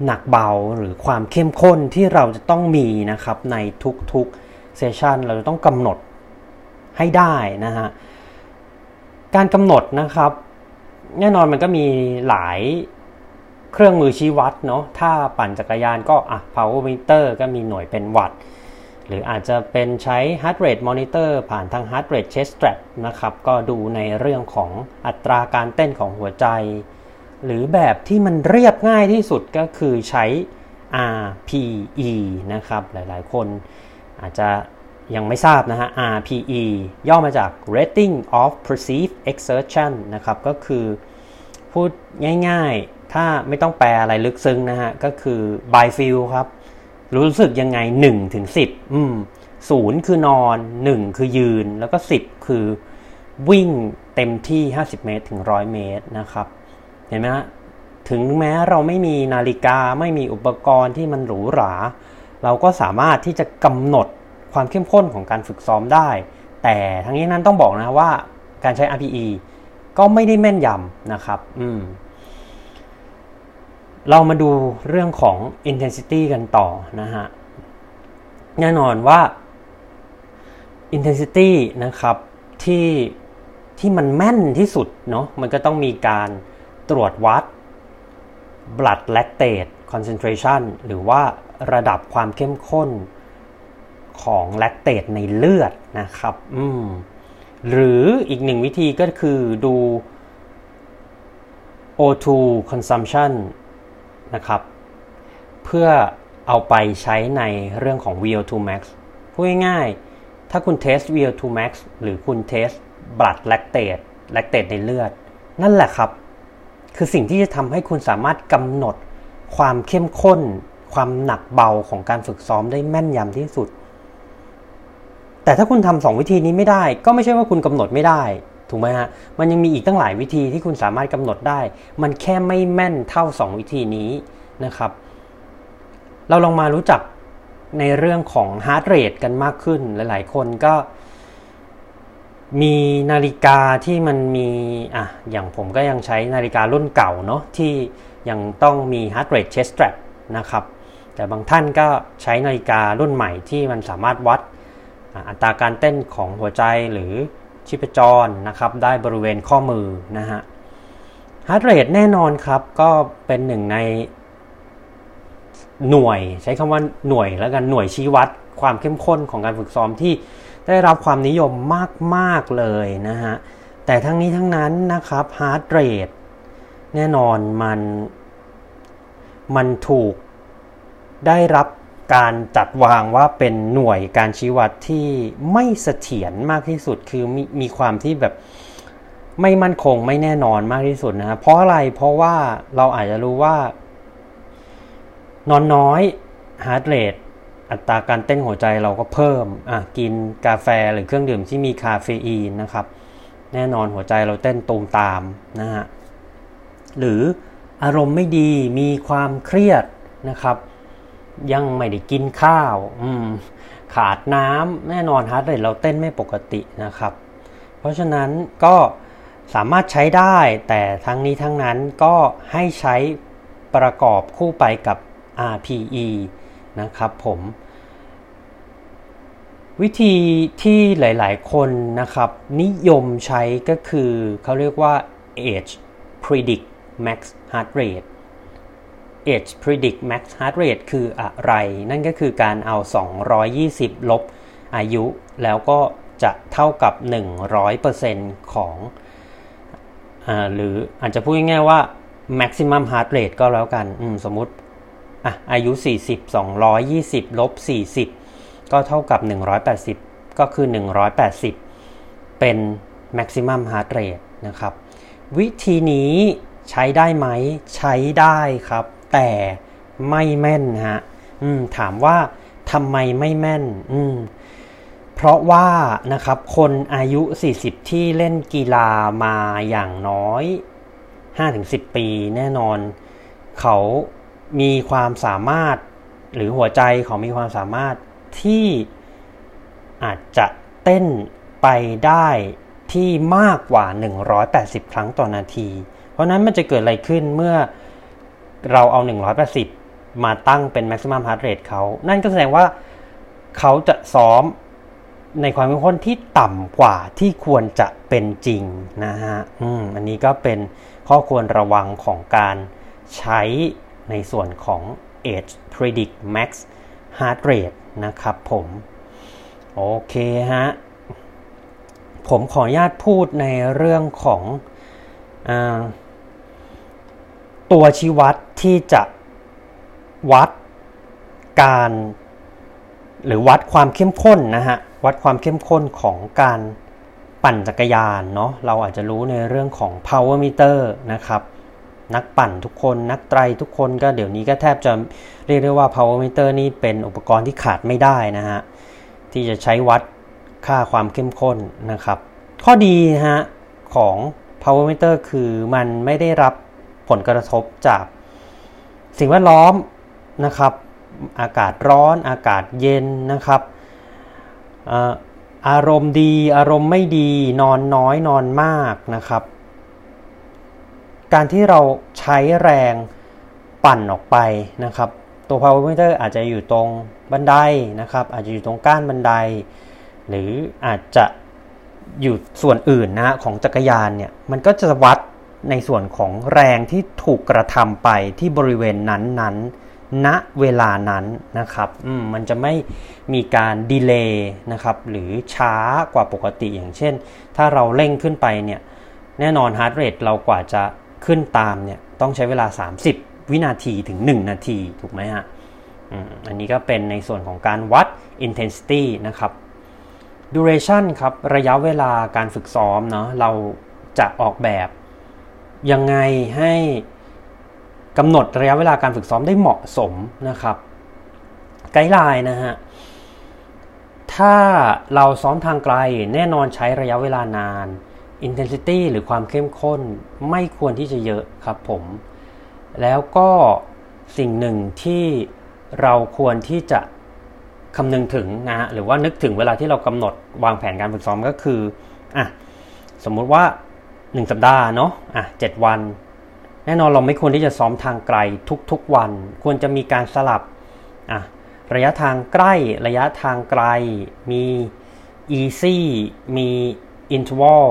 หนักเบาหรือความเข้มข้นที่เราจะต้องมีนะครับในทุกๆเซสชันเราจะต้องกำหนดให้ได้นะฮะการกำหนดนะครับ แน่นอนมันก็มีหลายเครื่องมือชี้วัดเนาะถ้าปั่นจักรยานก็อะ power meter ก็มีหน่วยเป็นวัตต์ หรืออาจจะเป็นใช้ heart rate monitor ผ่านทาง heart rate chest strap นะครับ ก็ดูในเรื่องของอัตราการเต้นของหัวใจ หรือแบบที่มันเรียบง่ายที่สุดก็คือใช้ RPE นะครับ หลายๆ คนอาจจะยังไม่ทราบนะฮะ RPE ย่อมาจาก rating of perceived exertion นะครับ ก็คือพูดง่ายๆ ถ้าไม่ต้องแปลอะไรลึกซึ้งนะฮะ ก็คือ by feel ครับ รู้สึกยังไง1ถึง10อืมศูนย์คือนอน1คือยืนแล้วก็10คือวิ่งเต็มที่ 50 เมตรถึง 100 เมตรนะครับ เห็นไหมฮะถึงแม้เราไม่มีนาฬิกาไม่มีอุปกรณ์ที่มันหรูหรา เราก็สามารถที่จะกำหนดความเข้มข้นของการฝึกซ้อมได้ แต่ทั้งนี้นั้นต้องบอกนะว่าการใช้ RPE ก็ไม่ได้แม่นยำนะครับ อืม เรามาดูเรื่องของ intensity กันต่อนะฮะ แน่นอนว่า intensity นะครับที่ที่มันแม่นที่สุดเนาะมันก็ต้องมีการตรวจวัด blood lactate concentration หรือว่าระดับความเข้มข้นของแลคเตตในเลือดนะครับ อืม หรืออีกหนึ่งวิธีก็คือดู O2 consumption นะครับ เพื่อเอาไปใช้ในเรื่องของ VO2 max พูดง่ายๆ ถ้าคุณเทส VO2 max หรือคุณเทส blood lactate lactate ในเลือด นั่นแหละครับ คือสิ่งที่จะทำให้คุณสามารถกำหนดความเข้มข้น ความหนักเบาของการฝึกซ้อมได้แม่นยำที่สุด แต่ถ้าคุณทำสองวิธีนี้ไม่ได้ ก็ไม่ใช่ว่าคุณกำหนดไม่ได้ ถูกไหมฮะ มันยังมีอีกตั้งหลายวิธีที่คุณสามารถกำหนดได้ มันแค่ไม่แม่นเท่า 2 วิธีนี้นะครับ เราลองมารู้จักในเรื่องของฮาร์ดเรทกันมากขึ้น หลาย ๆ คนก็มีนาฬิกาที่มันมีอะอย่างผมก็ยังใช้นาฬิการุ่นเก่าเนาะที่ยังต้องมี heart rate chest strap นะครับ แต่บางท่านก็ใช้นาฬิการุ่นใหม่ที่มันสามารถวัดอัตราการเต้นของหัวใจหรือ ชีพจรนะครับ ได้บริเวณข้อมือนะฮะ heart rate แน่นอนครับ ก็เป็นหนึ่งในหน่วยใช้คำว่าหน่วยแล้วกันหน่วยชี้วัดความเข้มข้นของการฝึกซ้อมที่ได้รับความนิยมมาก ๆ เลยนะฮะ แต่ทั้งนี้ทั้งนั้นนะครับ heart rate แน่นอนมัน มันถูกได้รับ การจัดวางว่าเป็นหน่วยการชี้วัดที่ไม่เสถียรมากที่สุดคือมีมีความที่แบบไม่มั่นคงไม่แน่นอนมากที่สุดนะ เพราะอะไรเพราะว่าเราอาจจะรู้ว่า นอนน้อย heart rate อัตราการเต้นหัวใจเราก็เพิ่มอะกินกาแฟหรือเครื่องดื่มที่มีคาเฟอีนนะครับ แน่นอนหัวใจเราเต้นตูมตามนะฮะหรืออารมณ์ไม่ดีมีความเครียดนะครับ ยังไม่ได้กินข้าว อืมขาดน้ำแน่นอน heart rate เราเต้นไม่ปกตินะครับ เพราะฉะนั้นก็สามารถใช้ได้ แต่ทั้งนี้ทั้งนั้นก็ให้ใช้ประกอบคู่ไปกับ RPE นะครับผม วิธีที่หลาย ๆ คนนะครับ นิยมใช้ก็คือเขาเรียกว่า age predict max heart rate age predict max heart rate คืออะไร นั่นก็คือการเอา 220 ลบอายุ แล้วก็จะเท่ากับ 100%ของอหรืออาจจะพูดง่ายๆว่า maximum heart rate ก็แล้วกันมสมมุติอะอายุ 40 220 ลบ 40 ก็เท่ากับ 180 ก็คือ 180 เป็น maximum heart rate นะครับ วิธีนี้ใช้ได้ไหม ใช้ได้ครับ แต่ไม่แม่นฮะอืมถามว่าทำไมไม่แม่นอืมเพราะว่านะครับคนอายุ 40 ที่เล่นกีฬามาอย่างน้อย 5-10 ปีแน่นอน เขามีความสามารถหรือหัวใจเขามีความสามารถที่อาจจะเต้นไปได้ที่มากกว่า 180 ครั้งต่อนาที เพราะนั้นมันจะเกิดอะไรขึ้นเมื่อ เราเอา 180 มาตั้งเป็น maximum heart rate เขา นั่นก็แสดงว่าเขาจะซ้อมในความเข้มข้นที่ต่ำกว่าที่ควรจะเป็นจริงนะฮะอืมอันนี้ก็เป็นข้อควรระวังของการใช้ในส่วนของ Age Predict Max Heart Rate นะครับผม โอเคฮะ ผมขออนุญาตพูดในเรื่องของอ ตัวชี้วัดที่จะวัดการหรือวัดความเข้มข้นนะฮะวัดความเข้มข้นของการปั่นจักรยานเนาะเราอาจจะรู้ในเรื่องของ power meter นะครับนักปั่นทุกคนนักไตรทุกคนก็เดี๋ยวนี้ก็แทบจะเรียกได้ว่า power meter นี่เป็นอุปกรณ์ที่ขาดไม่ได้นะฮะที่จะใช้วัดค่าความเข้มข้นนะครับ ข้อดีฮะของ power meter คือมันไม่ได้รับ ผลกระทบจากสิ่งแวดล้อมนะครับ อากาศร้อนอากาศเย็นนะครับอารมณ์ดีอารมณ์ไม่ดีนอนน้อยนอนมากนะครับ การที่เราใช้แรงปั่นออกไปนะครับ ตัว power meter อาจจะอยู่ตรงบันไดนะครับ อาจจะอยู่ตรงก้านบันได หรืออาจจะอยู่ส่วนอื่นนะของจักรยานเนี่ยมันก็จะวัด ในส่วนของแรงที่ถูกกระทำไปที่บริเวณนั้นๆ ณ เวลานั้นนะครับมมันจะไม่มีการ delay นะครับ หรือช้ากว่าปกติอย่างเช่น ถ้าเราเร่งขึ้นไปเนี่ย แน่นอน heart rate เรากว่าจะขึ้นตามเนี่ยต้องใช้เวลา 30 วินาทีถึง 1 นาที ถูกไหมฮะอันนี้ก็เป็นในส่วนของการวัด intensity นะครับ duration ครับ ระยะเวลาการฝึกซ้อมเนาะเราจะออกแบบ ยังไงให้กำหนดระยะเวลาการฝึกซ้อมได้เหมาะสมนะครับ ไกด์ไลน์นะฮะ ถ้าเราซ้อมทางไกลแน่นอนใช้ระยะเวลานาน intensity หรือความเข้มข้นไม่ควรที่จะเยอะครับผม แล้วก็สิ่งหนึ่งที่เราควรที่จะคำนึงถึงนะฮะหรือว่านึกถึงเวลาที่เรากำหนดวางแผนการฝึกซ้อมก็คืออะสมมุติว่า 1 สัปดาห์เนาะอะเวัน แน่นอนเราไม่ควรที่จะซ้อมทางไกลทุกๆวัน ควรจะมีการสลับอะระยะทางใกล้ระยะทางไกล มี easy มี interval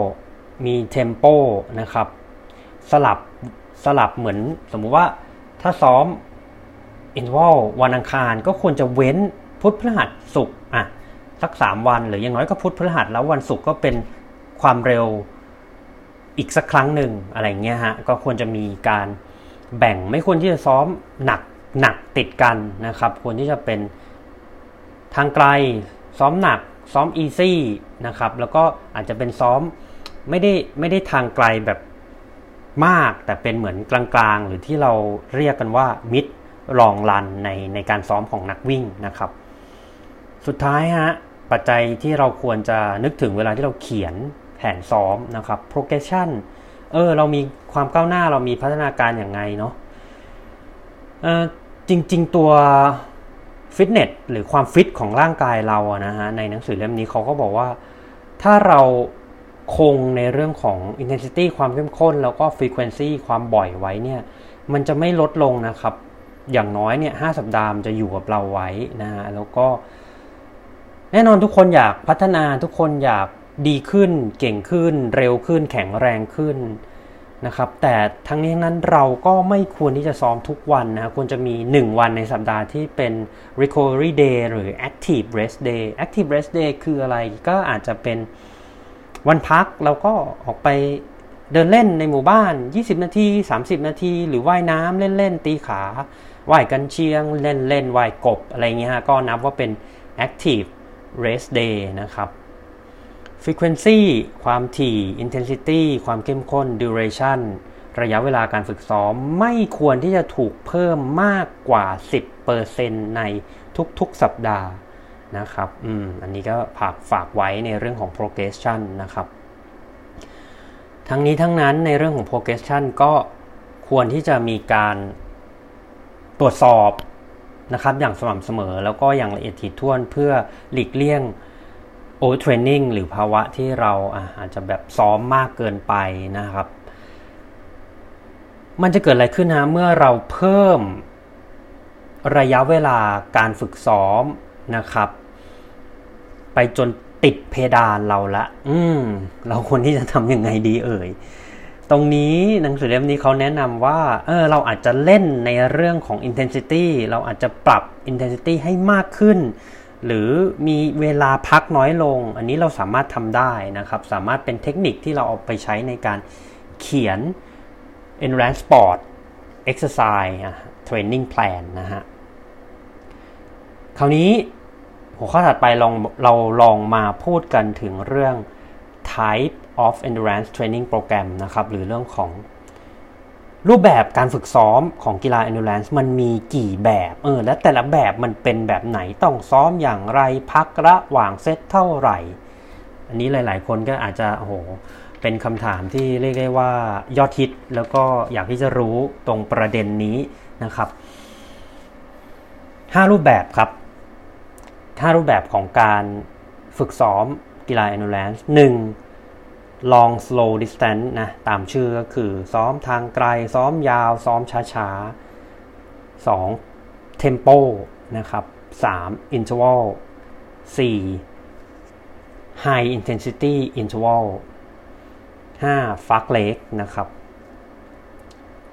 มี tempo นะครับ สลับสลับเหมือนสมมุติว่าถ้าซ้อม interval วันอังคารก็ควรจะเว้นพุธพฤหัสศุกร์อะสักสามวันหรืออย่างน้อยก็พุธพฤหัสแล้ววันศุกร์ก็เป็นความเร็ว อีกสักครั้งหนึ่งอะไรเงี้ยฮะก็ควรจะมีการแบ่งไม่ควรที่จะซ้อมหนักหนักติดกันนะครับ ควรที่จะเป็นทางไกลซ้อมหนักซ้อมอีซี่นะครับแล้วก็อาจจะเป็นซ้อมไม่ได้ไม่ได้ทางไกลแบบมาก แต่เป็นเหมือนกลางๆ หรือที่เราเรียกกันว่ามิดลองรันในในการซ้อมของนักวิ่งนะครับ สุดท้ายฮะปัจจัยที่เราควรจะนึกถึงเวลาที่เราเขียน แผนซ้อมนะครับ progression เออเรามีความก้าวหน้าเรามีพัฒนาการอย่างไงเนาะเออจริง ๆ ตัวฟิตเนสหรือความฟิตของร่างกายเราอะนะฮะในหนังสือเล่มนี้เขาก็บอกว่าถ้าเราคงในเรื่องของ intensity ความเข้มข้น แล้วก็ frequency ความบ่อยไว้เนี่ย มันจะไม่ลดลงนะครับ อย่างน้อยเนี่ยหสัปดาห์มันจะอยู่กับเราไว้นะฮะแล้วก็ แน่นอนทุกคนอยากพัฒนาทุกคนอยาก ดีขึ้นเก่งขึ้น เร็วขึ้น แข็งแรงขึ้นนะครับ แต่ทั้งนี้ทั้งนั้นเราก็ไม่ควรที่จะซ้อมทุกวันนะควรจะมี 1 วันในสัปดาห์ที่เป็น recovery day หรือ active rest day active rest day คืออะไรก็อาจจะเป็นวันพักเราก็ออกไปเดินเล่นในหมู่บ้าน 20 นาที 30 นาที หรือว่ายน้ำเล่น ๆ ตีขาว่ายกันเชียง เล่นเล่นว่ายกบ อะไรเงี้ยก็นับว่าเป็น active rest day นะครับ frequency ความถี่ intensity ความเข้มข้น duration ระยะเวลาการฝึกซ้อมไม่ควรที่จะถูกเพิ่มมากกว่า 10%ในทุกๆสัปดาห์นะครับ อืม อันนี้ก็ฝากฝากไว้ในเรื่องของ progression นะครับ ทั้งนี้ทั้งนั้นในเรื่องของ progression ก็ควรที่จะมีการตรวจสอบนะครับอย่างสม่ำเสมอแล้วก็อย่างละเอียดถี่ถ้วนเพื่อหลีกเลี่ยง overtraining หรือภาวะที่เราอาจจะแบบซ้อมมากเกินไปนะครับ มันจะเกิดอะไรขึ้นนะเมื่อเราเพิ่มระยะเวลาการฝึกซ้อมนะครับ ไปจนติดเพดานเราละ อืม เราควรที่จะทำยังไงดีเอ่ย ตรงนี้หนังสือเล่มนี้เขาแนะนำว่า เออ เราอาจจะเล่นในเรื่องของ intensity เราอาจจะปรับ intensity ให้มากขึ้น หรือมีเวลาพักน้อยลง อันนี้เราสามารถทำได้นะครับ สามารถเป็นเทคนิคที่เราเอาไปใช้ในการเขียน endurance sport exercise training plan นะฮะ คราวนี้หัวข้อถัดไปลองเราลองมาพูดกันถึงเรื่อง type of endurance training program นะครับ หรือเรื่องของ รูปแบบการฝึกซ้อมของกีฬา endurance มันมีกี่แบบเออและแต่ละแบบมันเป็นแบบไหนต้องซ้อมอย่างไรพักระหว่างเซตเท่าไหร่ อันนี้หลาย ๆ คนก็อาจจะโอ้โหเป็นคำถามที่เรียกได้ว่ายอดฮิตแล้วก็อยากที่จะรู้ตรงประเด็นนี้นะครับ5รูปแบบครับ5รูปแบบของการฝึกซ้อมกีฬา endurance 1 long slow distance นะตามชื่อก็คือซ้อมทางไกล ซ้อมยาว ซ้อมช้าๆ 2 tempo นะครับ 3 interval 4 high intensity interval 5 fuck leg นะครับ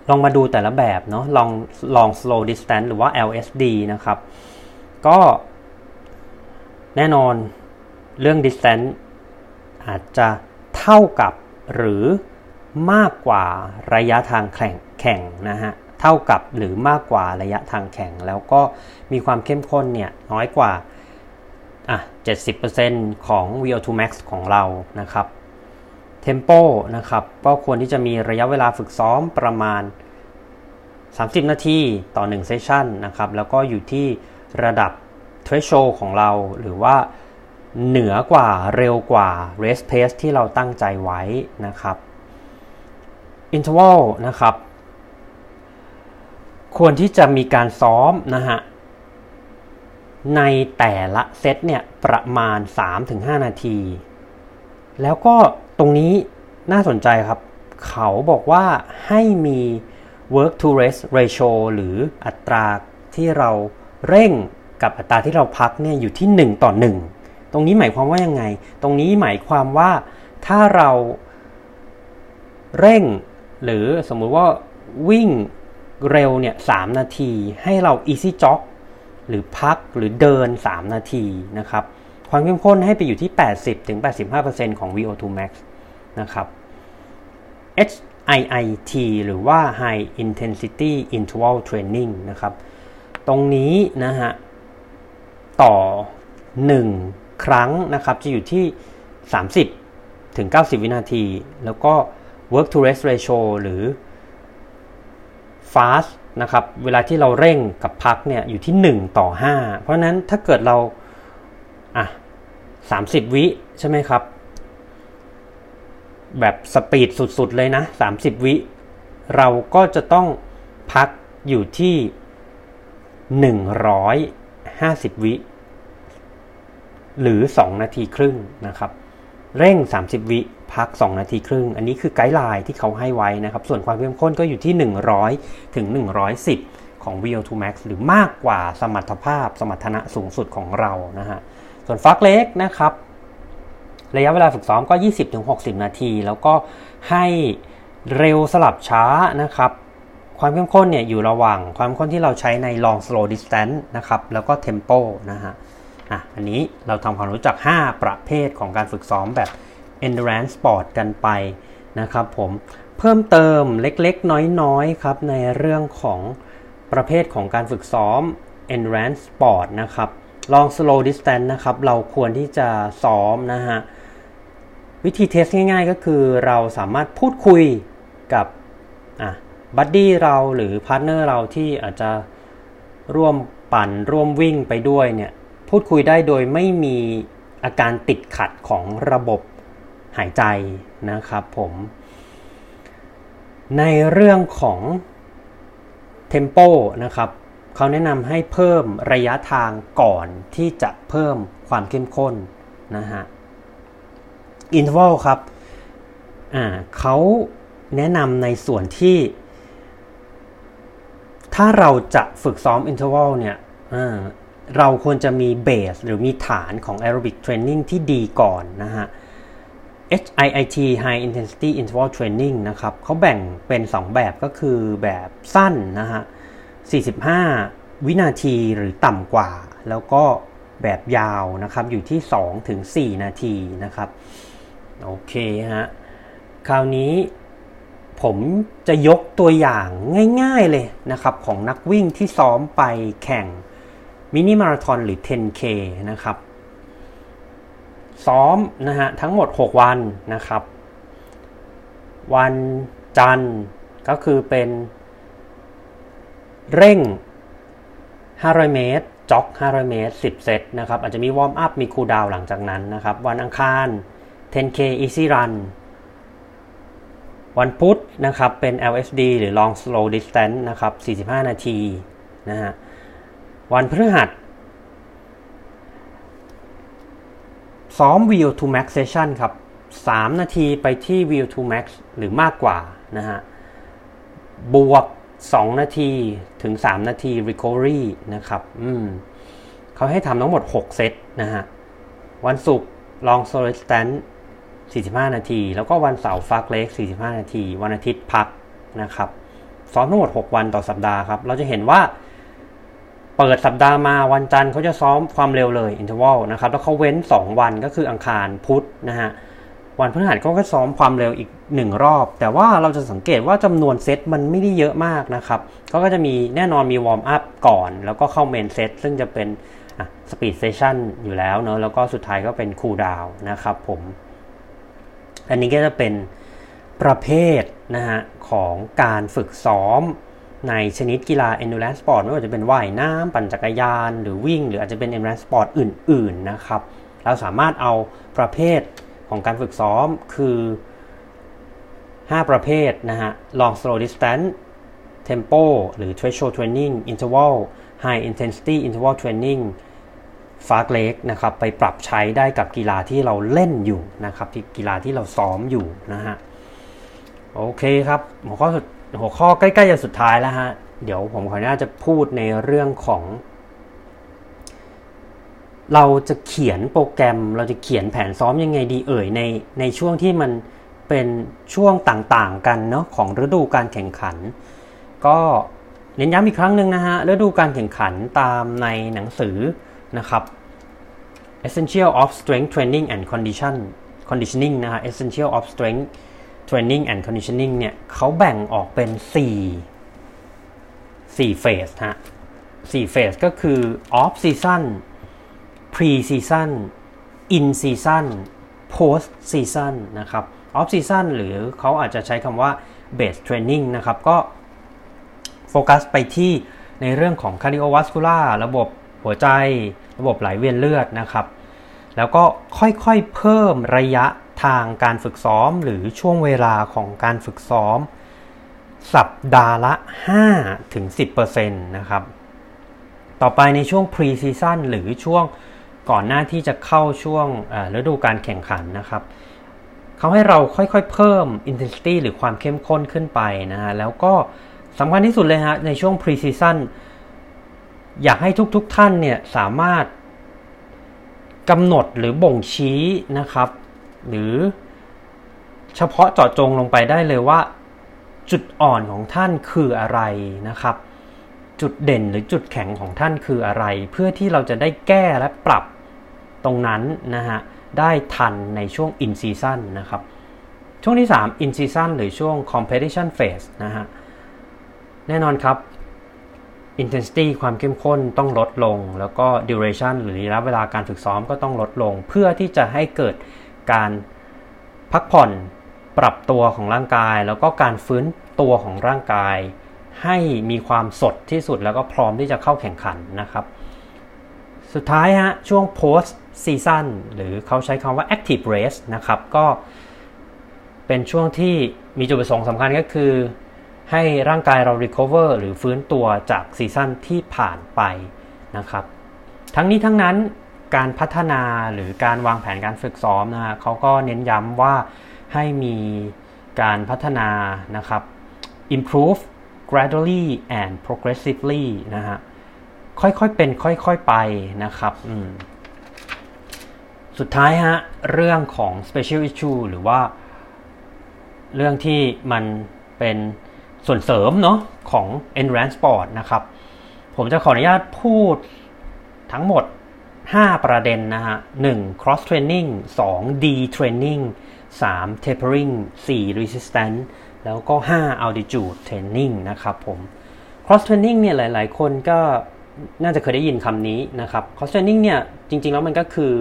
ลองมาดูแต่ละแบบเนาะ long long slow distance หรือว่า LSD นะครับ ก็แน่นอนเรื่อง distance อาจจะ เท่ากับหรือมากกว่าระยะทางแข่งแข่งนะฮะเท่ากับหรือมากกว่าระยะทางแข่ง แล้วก็มีความเข้มข้นเนี่ยน้อยกว่าอะ70%ของ VO2 max ของเรานะครับ Tempo นะครับก็ควรที่จะมีระยะเวลาฝึกซ้อมประมาณ 30 นาทีต่อ 1 เซสชันนะครับแล้วก็อยู่ที่ระดับ threshold ของเราหรือว่า เหนือกว่าเร็วกว่า race pace ที่เราตั้งใจไว้นะครับ interval นะครับ ควรที่จะมีการซ้อมนะฮะในแต่ละเซตเนี่ยประมาณ 3-5 นาที แล้วก็ตรงนี้น่าสนใจครับ เขาบอกว่าให้มี work to rest ratio หรืออัตราที่เราเร่งกับอัตราที่เราพักเนี่ยอยู่ที่ 1 ต่อ 1 ตรงนี้หมายความว่ายังไง ตรงนี้หมายความว่าถ้าเราเร่ง หรือสมมุติว่าวิ่งเร็วเนี่ยสนาที ให้เรา easy jog หรือพักหรือเดิน 3 นาทีนะครับความเข้มข้นให้ไปอยู่ที่ 80-85%ของ VO2 max นะครับ HIIT หรือว่า High Intensity Interval Training นะครับ ตรงนี้นะฮะ ต่อ 1 ครั้งนะครับจะอยู่ที่ 30 ถึง 90 วินาที แล้วก็ work to rest ratio หรือ fast นะครับเวลาที่เราเร่งกับพักเนี่ยอยู่ที่ 1 ต่อ 5 เพราะนั้นถ้าเกิดเราอะ30 วิใช่ไหมครับ แบบสปีดสุดๆเลยนะ 30 วิเราก็จะต้องพักอยู่ที่ 150 วิ หรือ 2 นาทีครึ่งนะครับ เร่ง 30 วิพัก 2 นาทีครึ่ง อันนี้คือไกด์ไลน์ที่เขาให้ไว้นะครับ ส่วนความเข้มข้นก็อยู่ที่ 100 ถึง 110 ของ VO2 max หรือมากกว่าสมรรถภาพ สมรรถนะสูงสุดของเรานะฮะส่วนฟักเล็กนะครับ ระยะเวลาฝึกซ้อมก็ 20-60 นาที แล้วก็ให้เร็วสลับช้านะครับ ความเข้มข้นเนี่ยอยู่ระหว่างความเข้มข้นที่เราใช้ใน long slow distance นะครับ แล้วก็ tempo นะฮะ อะอันนี้เราทำความรู้จัก 5 ประเภทของการฝึกซ้อมแบบ endurance sport กันไปนะครับผมเพิ่มเติมเล็กๆ น้อยๆครับในเรื่องของประเภทของการฝึกซ้อม endurance sport นะครับ long slow distance นะครับเราควรที่จะซ้อมนะฮะวิธี test ง่าย ๆ ก็คือเราสามารถพูดคุยกับ buddy เราหรือ partner เราที่อาจจะร่วมปั่นร่วมวิ่งไปด้วยเนี่ย พูดคุยได้โดยไม่มีอาการติดขัดของระบบหายใจนะครับผม ในเรื่องของ Tempo นะครับเขาแนะนำให้เพิ่มระยะทางก่อนที่จะเพิ่มความเข้มข้นนะฮะ Interval ครับเขาแนะนำในส่วนที่ ถ้าเราจะฝึกซ้อม Interval เนี่ย เราควรจะมีเบสหรือมีฐานของ Aerobic Training ที่ดีก่อนนะฮะ HIIT High Intensity Interval Training นะครับเขาแบ่งเป็น 2 แบบก็คือแบบสั้นนะฮะ 45 วินาทีหรือต่ำกว่า แล้วก็แบบยาวนะครับอยู่ที่ 2 ถึง 4 นาทีนะครับ โอเคฮะ คราวนี้ผมจะยกตัวอย่างง่ายๆเลยนะครับ ของนักวิ่งที่ซ้อมไปแข่ง มินิมาราทอนหรือ 10K นะครับ ซ้อมนะฮะทั้งหมด 6 วันนะครับ วันจันทร์ก็คือเป็นเร่ง 500 เมตร jog 500 เมตร 10 เซตนะครับ อาจจะมี warm up มี cool down หลังจากนั้นนะครับ วันอังคาร 10K Easy Run วันพุธนะครับ เป็น LSD หรือ Long Slow Distance นะครับ 45 นาทีนะฮะ วันพฤหัสซ้อม VO2 Max Session ครับ 3 นาทีไปที่ VO2 Max หรือมากกว่านะฮะ บวก 2 นาทีถึง 3 นาที Recovery นะครับ อืมเขาให้ทำทั้งหมด 6 เซตนะฮะ วันศุกร์ Long Slow Distance 45 นาที แล้วก็วันเสาร์ fartlek 45 นาที วันอาทิตย์พักนะครับ ซ้อมทั้งหมด 6 วันต่อสัปดาห์ครับ เราจะเห็นว่า เปิดสัปดาห์มาวันจันทร์เขาจะซ้อมความเร็วเลย interval นะครับแล้วเขาเว้น 2 วันก็คืออังคารพุธนะฮะวันพฤหัสก็ก็ซ้อมความเร็วอีก 1 รอบ แต่ว่าเราจะสังเกตว่าจำนวนเซตมันไม่ได้เยอะมากนะครับเขาก็จะมีแน่นอนมี warm up ก่อน แล้วก็เข้า main set ซึ่งจะเป็นspeed session อยู่แล้วเนอะแล้วก็สุดท้ายก็เป็น cool down นะครับผม อันนี้ก็จะเป็นประเภทนะฮะของการฝึกซ้อม ในชนิดกีฬา endurance sport ไม่ว่าจะเป็นว่ายน้ำปั่นจักรยาน หรือวิ่ง หรืออาจจะเป็น endurance sport อื่น ๆ นะครับ เราสามารถเอาประเภทของการฝึกซ้อมคือ 5 ประเภทนะฮะ long slow distance tempo หรือ threshold training interval high intensity interval training ฟาร์กเล็กนะครับ ไปปรับใช้ได้กับกีฬาที่เราเล่นอยู่นะครับที่กีฬาที่เราซ้อมอยู่นะฮะ โอเคครับ หัวข้อ หัวข้อใกล้ๆจะสุดท้ายแล้วฮะ เดี๋ยวผมขออนุญาตจะพูดในเรื่องของ เราจะเขียนโปรแกรม เราจะเขียนแผนซ้อมยังไงดีเอ่ยในในช่วงที่มันเป็นช่วงต่างๆกันเนาะของฤดูการแข่งขัน ก็เน้นย้ำอีกครั้งหนึ่งนะฮะฤดูการแข่งขันตามในหนังสือนะครับ Essential of Strength Training and Condition Conditioning นะฮะ Essential of Strength Training and Conditioning เนี่ยเขาแบ่งออกเป็น 4 4เฟสฮะ4เฟสก็คือ off season pre season in season post season นะครับ off season หรือเขาอาจจะใช้คำว่า base training นะครับ ก็โฟกัสไปที่ในเรื่องของ cardiovascular ระบบหัวใจ ระบบไหลเวียนเลือดนะครับ แล้วก็ค่อยๆเพิ่มระยะ ทางการฝึกซ้อมหรือช่วงเวลาของการฝึกซ้อม สัปดาห์ละ 5-10%นะครับ ต่อไปในช่วง pre season หรือช่วงก่อนหน้าที่จะเข้าช่วงฤดูการแข่งขันนะครับเขาให้เราค่อยๆเพิ่ม intensity หรือความเข้มข้นขึ้นไปนะฮะแล้วก็สำคัญที่สุดเลยฮะในช่วง pre season อยากให้ทุกๆทท่านเนี่ยสามารถกำหนดหรือบ่งชี้นะครับ หรือเฉพาะเจาะจงลงไปได้เลยว่า จุดอ่อนของท่านคืออะไรนะครับ จุดเด่นหรือจุดแข็งของท่านคืออะไร เพื่อที่เราจะได้แก้และปรับตรงนั้นนะฮะได้ทันในช่วงอินซีซันนะครับ ช่วงที่ 3 in season หรือช่วง competition phase นะฮะแน่นอนครับ intensity ความเข้มข้นต้องลดลง แล้วก็ duration หรือระยะเวลาการฝึกซ้อมก็ต้องลดลง เพื่อที่จะให้เกิด การพักผ่อนปรับตัวของร่างกาย แล้วก็การฟื้นตัวของร่างกาย ให้มีความสดที่สุดแล้วก็พร้อมที่จะเข้าแข่งขันนะครับ สุดท้ายฮะช่วง post season หรือเขาใช้คำว่า active race นะครับก็เป็นช่วงที่มีจุดประสงค์สำคัญก็คือ ให้ร่างกายเรา recover หรือฟื้นตัวจากซีซั่นที่ผ่านไปนะครับ ทั้งนี้ทั้งนั้น การพัฒนาหรือการวางแผนการฝึกซ้อมนะฮะเขาก็เน้นย้ำว่าให้มีการพัฒนานะครับ improve gradually and progressively นะฮะค่อยๆเป็นค่อยๆไปนะครับสุดท้ายฮะเรื่องของ special issue หรือว่า เรื่องที่มันเป็นส่วนเสริมเนาะของ endurance sport นะครับ ผมจะขออนุญาตพูดทั้งหมด 5 ประเด็นนะฮะ 1. cross training 2. d training 3. tapering 4. resistance แล้วก็ 5. altitude training นะครับผม cross training เนี่ยหลาย ๆ คนก็น่าจะเคยได้ยินคำนี้นะครับ cross training เนี่ยจริง ๆ แล้วมันก็คือ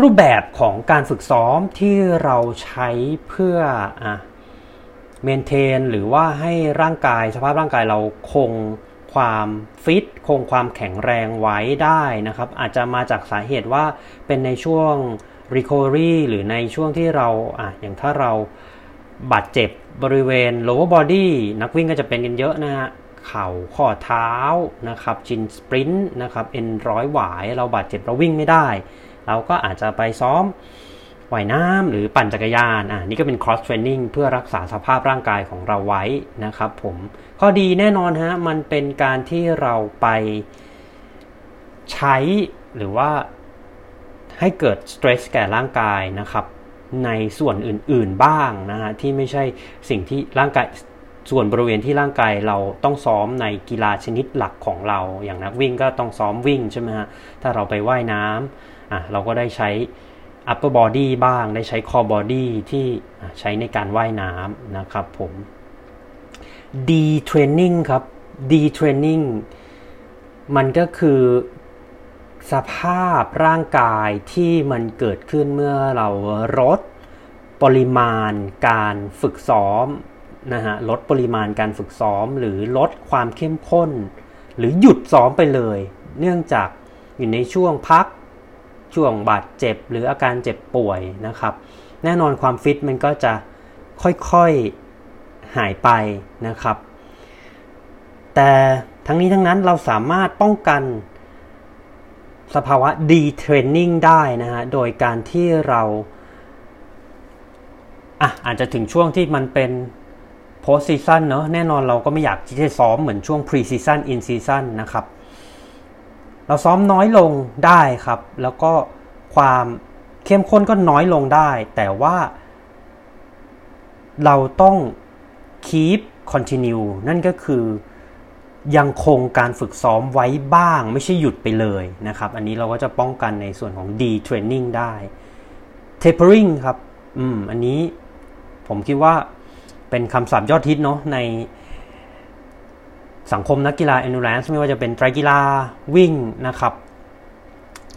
รูปแบบของการฝึกซ้อมที่เราใช้เพื่ออะเมนเทนหรือว่าให้ร่างกายสภาพร่างกายเราคง ความฟิตคงความแข็งแรงไว้ได้นะครับ อาจจะมาจากสาเหตุว่าเป็นในช่วง recovery หรือในช่วงที่เราอะอย่างถ้าเราบาดเจ็บบริเวณ lower body นักวิ่งก็จะเป็นกันเยอะนะฮะเข่าข้อเท้านะครับจินสปรินต์นะครับเอ็นร้อยหวาย เราบาดเจ็บเราวิ่งไม่ได้ เราก็อาจจะไปซ้อม ว่ายน้ำหรือปั่นจักรยานอะนี่ก็เป็น cross training เพื่อรักษาสภาพร่างกายของเราไว้นะครับผมข้อดีแน่นอนฮะมันเป็นการที่เราไปใช้หรือว่าให้เกิด stress แก่ร่างกายนะครับ ในส่วนอื่นๆบ้างนะฮะที่ไม่ใช่สิ่งที่ร่างกายส่วนบริเวณที่ร่างกายเราต้องซ้อมในกีฬาชนิดหลักของเรา อย่างนักวิ่งก็ต้องซ้อมวิ่งใช่ไหมฮะถ้าเราไปว่ายน้ำอะเราก็ได้ใช้ upper body บ้างได้ใช้ core body ที่ใช้ในการว่ายน้ำนะครับผม D training ครับ D training มันก็คือสภาพร่างกายที่มันเกิดขึ้นเมื่อเราลดปริมาณการฝึกซ้อมนะฮะลดปริมาณการฝึกซ้อม หรือลดความเข้มข้น หรือหยุดซ้อมไปเลย เนื่องจากอยู่ในช่วงพัก ช่วงบาดเจ็บ หรืออาการเจ็บป่วยนะครับ แน่นอนความฟิตมันก็จะค่อยๆหายไปนะครับ แต่ทั้งนี้ทั้งนั้นเราสามารถป้องกันสภาวะดีเทรนนิ่งได้นะฮะ โดยการที่เราอะอาจจะถึงช่วงที่มันเป็น post season เนอะแน่นอนเราก็ไม่อยากที่จะซ้อมเหมือนช่วง pre season in season นะครับ เราซ้อมน้อยลงได้ครับ แล้วก็ความเข้มข้นก็น้อยลงได้ แต่ว่า เราต้อง keep continue นั่นก็คือยังคงการฝึกซ้อมไว้บ้าง ไม่ใช่หยุดไปเลยนะครับ อันนี้เราก็จะป้องกันในส่วนของ D training ได้ tapering ครับ อืม อันนี้ผมคิดว่าเป็นคำศัพท์ยอดฮิตเนาะใน สังคมนักกีฬา endurance ไม่ว่าจะเป็นไตรกีฬาวิ่งนะครับ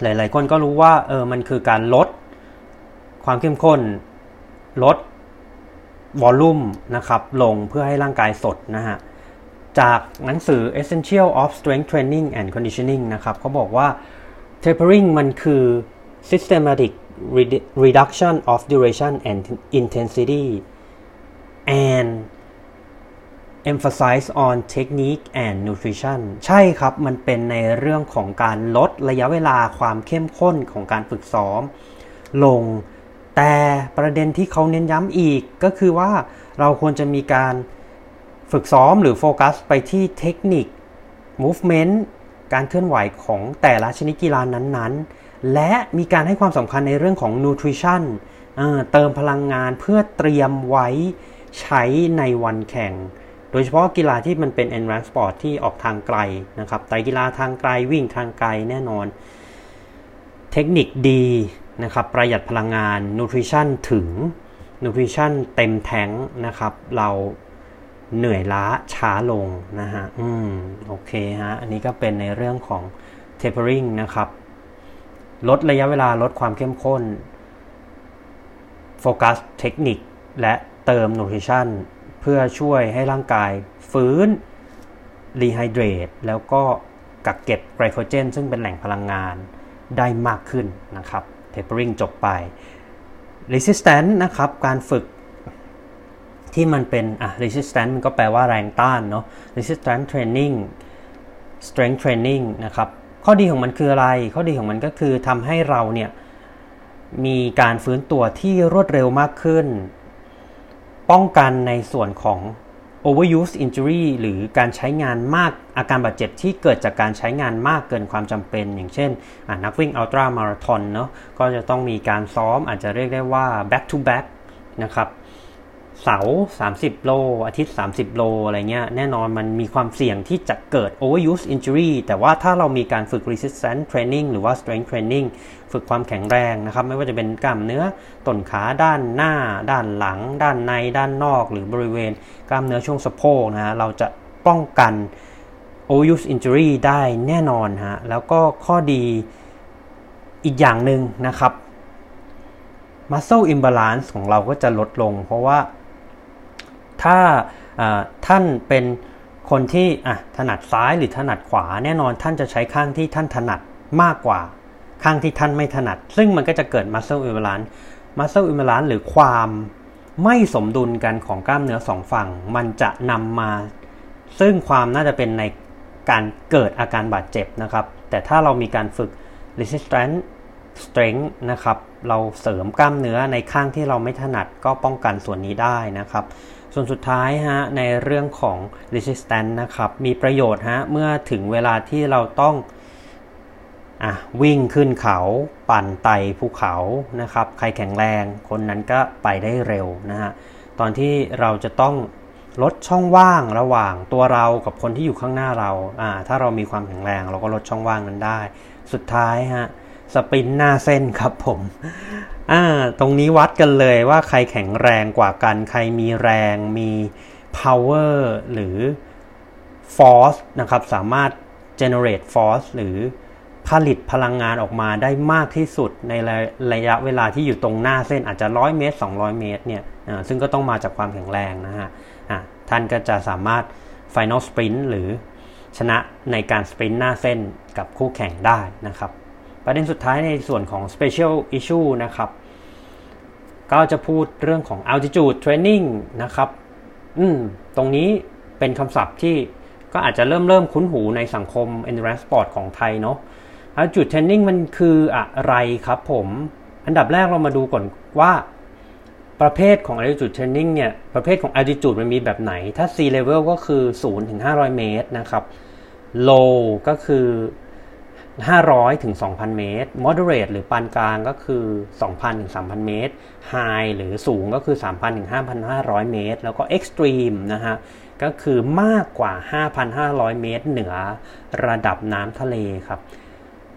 หลาย ๆ คนก็รู้ว่าเออมันคือการลดความเข้มข้น ลดวอลลุ่มนะครับ ลงเพื่อให้ร่างกายสดนะฮะ จากหนังสือ Essential of Strength Training and Conditioning นะครับเขาบอกว่า tapering มันคือ systematic reduction of duration and intensity and emphasize on technique and nutrition ใช่ครับ มันเป็นในเรื่องของการลดระยะเวลาความเข้มข้นของการฝึกซ้อม ลง แต่ประเด็นที่เขาเน้นย้ำอีกก็คือว่าเราควรจะมีการฝึกซ้อมหรือโฟกัสไปที่เทคนิค movement การเคลื่อนไหวของแต่ละชนิดกีฬานั้นๆ และมีการให้ความสำคัญในเรื่องของ nutrition เติมพลังงานเพื่อเตรียมไว้ใช้ในวันแข่ง ดยเฉพาะกีฬาที่มันเป็น endurance sport ที่ออกทางไกลนะครับไตรกีฬาทางไกลวิ่งทางไกลแน่นอน เทคนิคดีนะครับประหยัดพลังงาน nutrition ถึง nutrition เต็มแท้งนะครับ เราเหนื่อยล้าช้าลงนะฮะ อืม โอเคฮะ อันนี้ก็เป็นในเรื่องของ tapering นะครับ ลดระยะเวลาลดความเข้มข้น โฟกัสเทคนิคและเติม nutrition เพื่อช่วยให้ร่างกายฟื้น rehydrate แล้วก็กักเก็บไกลโคเจน ซึ่งเป็นแหล่งพลังงานได้มากขึ้นนะครับ tapering จบไป resistance นะครับ การฝึกที่มันเป็นอะ resistance มันก็แปลว่าแรงต้านเนาะ resistance training strength training นะครับ ข้อดีของมันคืออะไร ข้อดีของมันก็คือทำให้เราเนี่ยมีการฟื้นตัวที่รวดเร็วมากขึ้น ป้องกันในส่วนของ overuse injury หรือการใช้งานมากอาการบาดเจ็บที่เกิดจากการใช้งานมากเกินความจำเป็น อย่างเช่นนักวิ่งอัลตร้ามาราธอนเนาะก็จะต้องมีการซ้อมอาจจะเรียกได้ว่า back to back นะครับเสาร์30 โล อาทิตย์ 30 โล อะไรเงี้ย แน่นอนมันมีความเสี่ยงที่จะเกิด overuse injury แต่ว่าถ้าเรามีการฝึก resistance training หรือว่า strength training ฝึกความแข็งแรงนะครับ ไม่ว่าจะเป็นกล้ามเนื้อต้นขาด้านหน้า ด้านหลัง ด้านใน ด้านนอก หรือบริเวณกล้ามเนื้อช่วงสะโพกนะฮะเราจะป้องกัน overuse injury ได้แน่นอนฮะแล้วก็ข้อดีอีกอย่างหนึ่งนะครับ muscle imbalance ของเราก็จะลดลง เพราะว่าถ้าท่านเป็นคนที่ถนัดซ้ายหรือถนัดขวา แน่นอนท่านจะใช้ข้างที่ท่านถนัดมากกว่า ข้างที่ท่านไม่ถนัด ซึ่งมันก็จะเกิด muscle imbalance muscle imbalance หรือความไม่สมดุลกันของกล้ามเนื้อสองฝั่ง มันจะนำมา ซึ่งความน่าจะเป็นในการเกิดอาการบาดเจ็บนะครับ แต่ถ้าเรามีการฝึก resistance strength นะครับ เราเสริมกล้ามเนื้อในข้างที่เราไม่ถนัดก็ป้องกันส่วนนี้ได้นะครับ ส่วนสุดท้ายฮะในเรื่องของ resistance นะครับ มีประโยชน์ฮะเมื่อถึงเวลาที่เราต้อง อะวิ่งขึ้นเขาปั่นไต่ภูเขานะครับ ใครแข็งแรงคนนั้นก็ไปได้เร็วนะฮะตอนที่เราจะต้องลดช่องว่างระหว่างตัวเรากับคนที่อยู่ข้างหน้าเราอ่าถ้าเรามีความแข็งแรงเราก็ลดช่องว่างนั้นได้ สุดท้ายฮะสปินหน้าเส้นครับผมอ่าตรงนี้วัดกันเลยว่าใครแข็งแรงกว่ากัน ใครมีแรงมี power หรือ force นะครับ สามารถ generate force หรือ ผลิตพลังงานออกมาได้มากที่สุดในระยะเวลาที่อยู่ตรงหน้าเส้นอาจจะ100เมตร 200 เมตรเนี่ยซึ่งก็ต้องมาจากความแข็งแรงนะฮะท่านก็จะสามารถ final sprint หรือชนะในการสปรินต์หน้าเส้นกับคู่แข่งได้นะครับ ประเด็นสุดท้ายในส่วนของ special issue นะครับ ก็จะพูดเรื่องของ altitude training นะครับอืมตรงนี้เป็นคำศัพท์ที่ก็อาจจะเริ่มเริ่มคุ้นหูในสังคม endurance sport ของไทยเนาะ altitude training มันคืออะไรครับผม อันดับแรกเรามาดูก่อนว่าประเภทของ altitude training เนี่ย ประเภทของ altitude มันมีแบบไหน ถ้า sea level ก็คือ 0 ถึง 500 เมตรนะครับ low ก็คือ 500 ถึง 2,000 เมตร moderate หรือปานกลางก็คือ 2,000 ถึง 3,000 เมตร high หรือสูงก็คือ 3,000 ถึง 5,500 เมตร แล้วก็ extreme นะฮะ ก็คือมากกว่า 5,500 เมตร เหนือระดับน้ำทะเลครับ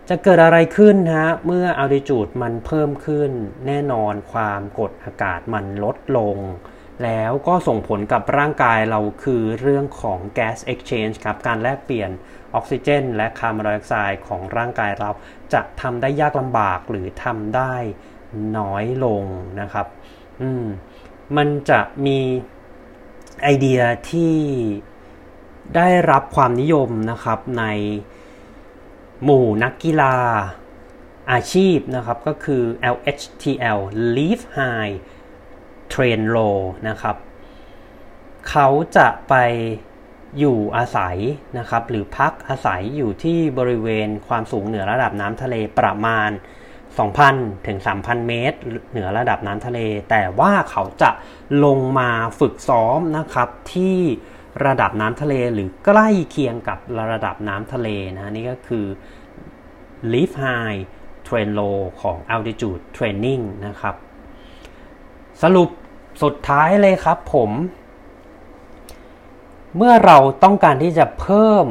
จะเกิดอะไรขึ้นฮะเมื่อ altitude มันเพิ่มขึ้นแน่นอนความกดอากาศมันลดลง แล้วก็ส่งผลกับร่างกายเราคือเรื่องของ gas exchange ครับ การแลกเปลี่ยนออกซิเจน และคาร์บอนไดออกไซด์ของร่างกายเรา จะทำได้ยากลำบากหรือทำได้น้อยลงนะครับ อืม มันจะมีไอเดียที่ได้รับความนิยมนะครับใน หมู่นักกีฬาอาชีพนะครับก็คือ LHTL Leave High Train Low นะครับเขาจะไปอยู่อาศัยนะครับหรือพักอาศัยอยู่ที่บริเวณความสูงเหนือระดับน้ำทะเลประมาณ 2,000 ถึง 3,000 เมตร เหนือระดับน้ำทะเล แต่ว่าเขาจะลงมาฝึกซ้อมนะครับที่ ระดับน้ำทะเลหรือใกล้เคียงกับระดับน้ำทะเลนะนี่ก็คือ Live High Train Low ของ Altitude Training นะครับ สรุปสุดท้ายเลยครับผม เมื่อเราต้องการที่จะเพิ่ม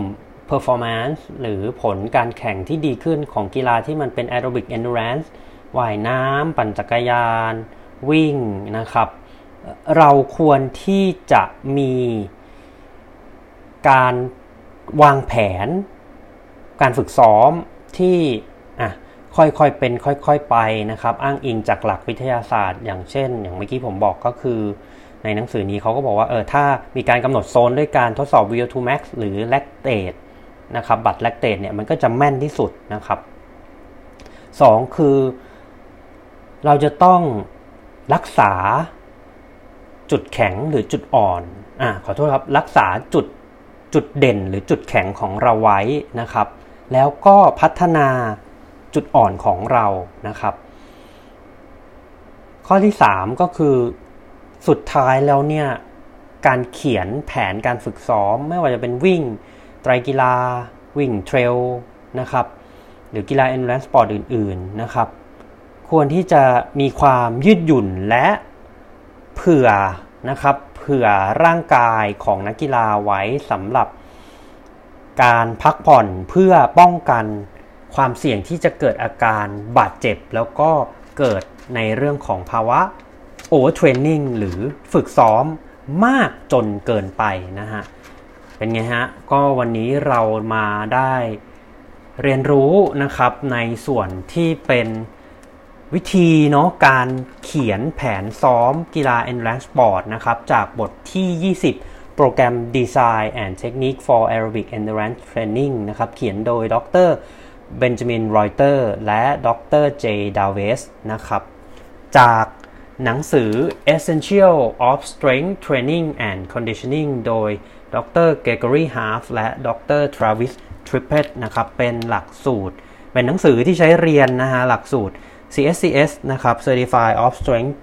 performance หรือผลการแข่งที่ดีขึ้นของกีฬาที่มันเป็น aerobic endurance ว่ายน้ำปั่นจักรยาน วิ่งนะครับ เราควรที่จะมี การวางแผน การฝึกซ้อมที่อะค่อยๆเป็นค่อยๆไปนะครับ อ้างอิงจากหลักวิทยาศาสตร์ อย่างเช่น อย่างเมื่อกี้ผมบอกก็คือในหนังสือนี้เขาก็บอกว่าเออถ้ามีการกำหนดโซนด้วยการทดสอบ VO2 max หรือ lactate นะครับบัตร lactate เนี่ยมันก็จะแม่นที่สุดนะครับ 2 คือ เราจะต้องรักษาจุดแข็งหรือจุดอ่อนอ่าขอโทษครับรักษาจุด จุดเด่นหรือจุดแข็งของเราไว้นะครับ แล้วก็พัฒนาจุดอ่อนของเรานะครับ ข้อที่ 3 ก็คือสุดท้ายแล้วเนี่ยการเขียนแผนการฝึกซ้อม ไม่ว่าจะเป็นวิ่งไตรกีฬา วิ่งเทรลนะครับหรือกีฬา endurance sport อื่น ๆนะครับ ควรที่จะมีความยืดหยุ่นและเผื่อนะครับ ผื่อร่างกายของนักกีฬาไว้สำหรับการพักผ่อนเพื่อป้องกันความเสี่ยงที่จะเกิดอาการบาดเจ็บ แล้วก็เกิดในเรื่องของภาวะ overtraining หรือฝึกซ้อมมากจนเกินไปนะฮะ เป็นไงฮะ ก็วันนี้เรามาได้เรียนรู้นะครับในส่วนที่เป็น วิธีเนาะการเขียนแผนซ้อมกีฬา endurance sport นะครับจากบทที่ 20 Program Design and Technique for Aerobic Endurance Training นะครับเขียนโดยดรเบนจามินรอยเตอร์และดรเจดาวเวสนะครับจากหนังสือ Essential of Strength Training and Conditioning โดยดร Gregory Half และดร Travis Trippett นะครับเป็นหลักสูตร เป็นหนังสือที่ใช้เรียนนะฮะหลักสูตร CSCS นะครับ Certified of Strength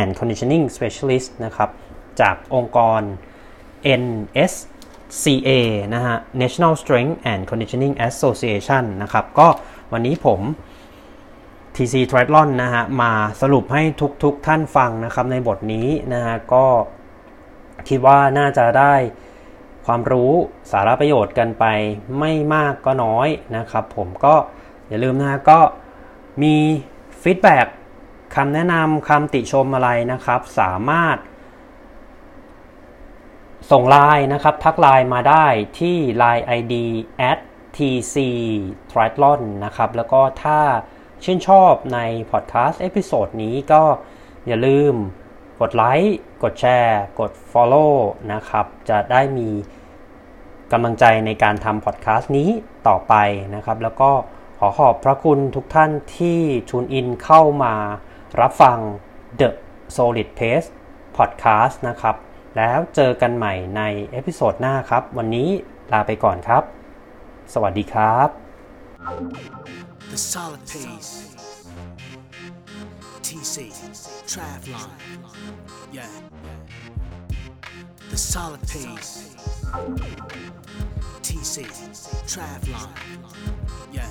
and Conditioning Specialist นะครับ จากองค์กร NSCA นะฮะ National Strength and Conditioning Association นะครับ ก็วันนี้ผม TC Triathlon นะฮะ มาสรุปให้ทุกๆทท่านฟังนะครับ ในบทนี้นะฮะ ก็คิดว่าน่าจะได้ความรู้สาระประโยชน์กันไปไม่มากก็น้อยนะครับ ผมก็อย่าลืมนะฮะก็ มีฟีดแบ็กคำแนะนำคำติชมอะไรนะครับ สามารถ ส่งไลน์นะครับ ทักไลน์มาได้ที่ Line ID at tc triathlon นะครับ แล้วก็ถ้าชื่นชอบในพอดแคสต์ episode นี้ก็อย่าลืมกดไลค์กดแชร์ กด Follow นะครับ จะได้มีกำลังใจในการทำพอดแคสต์นี้ต่อไปนะครับ แล้วก็ ขอขอบพระคุณทุกท่านที่ tune in เข้ามารับฟัง The Solid Pace Podcast นะครับ แล้วเจอกันใหม่ในเอพิโซดหน้าครับ วันนี้ลาไปก่อนครับ สวัสดีครับ The solid pace. TC, Travlon. Yeah. The solid pace. TC, Travlon. Yeah.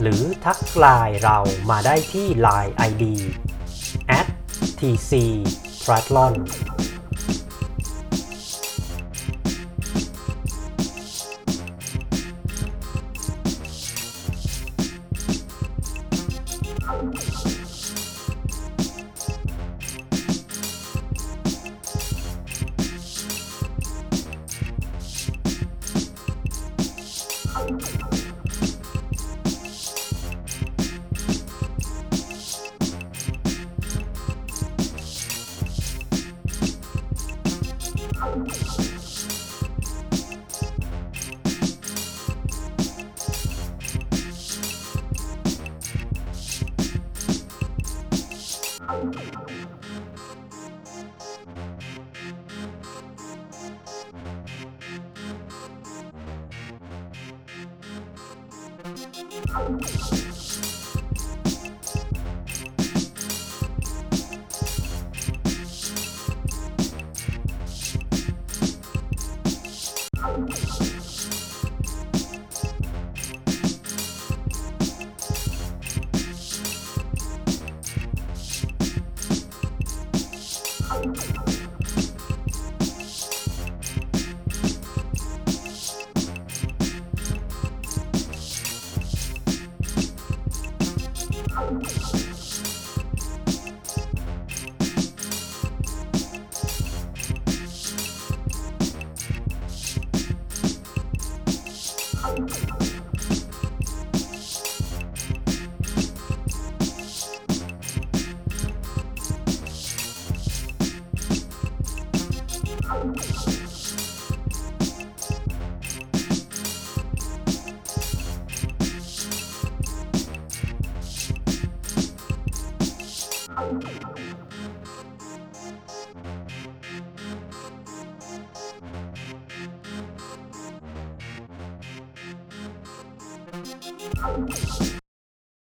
หรือทักไลน์เรามาได้ที่ Line ID at tc triathlon うん。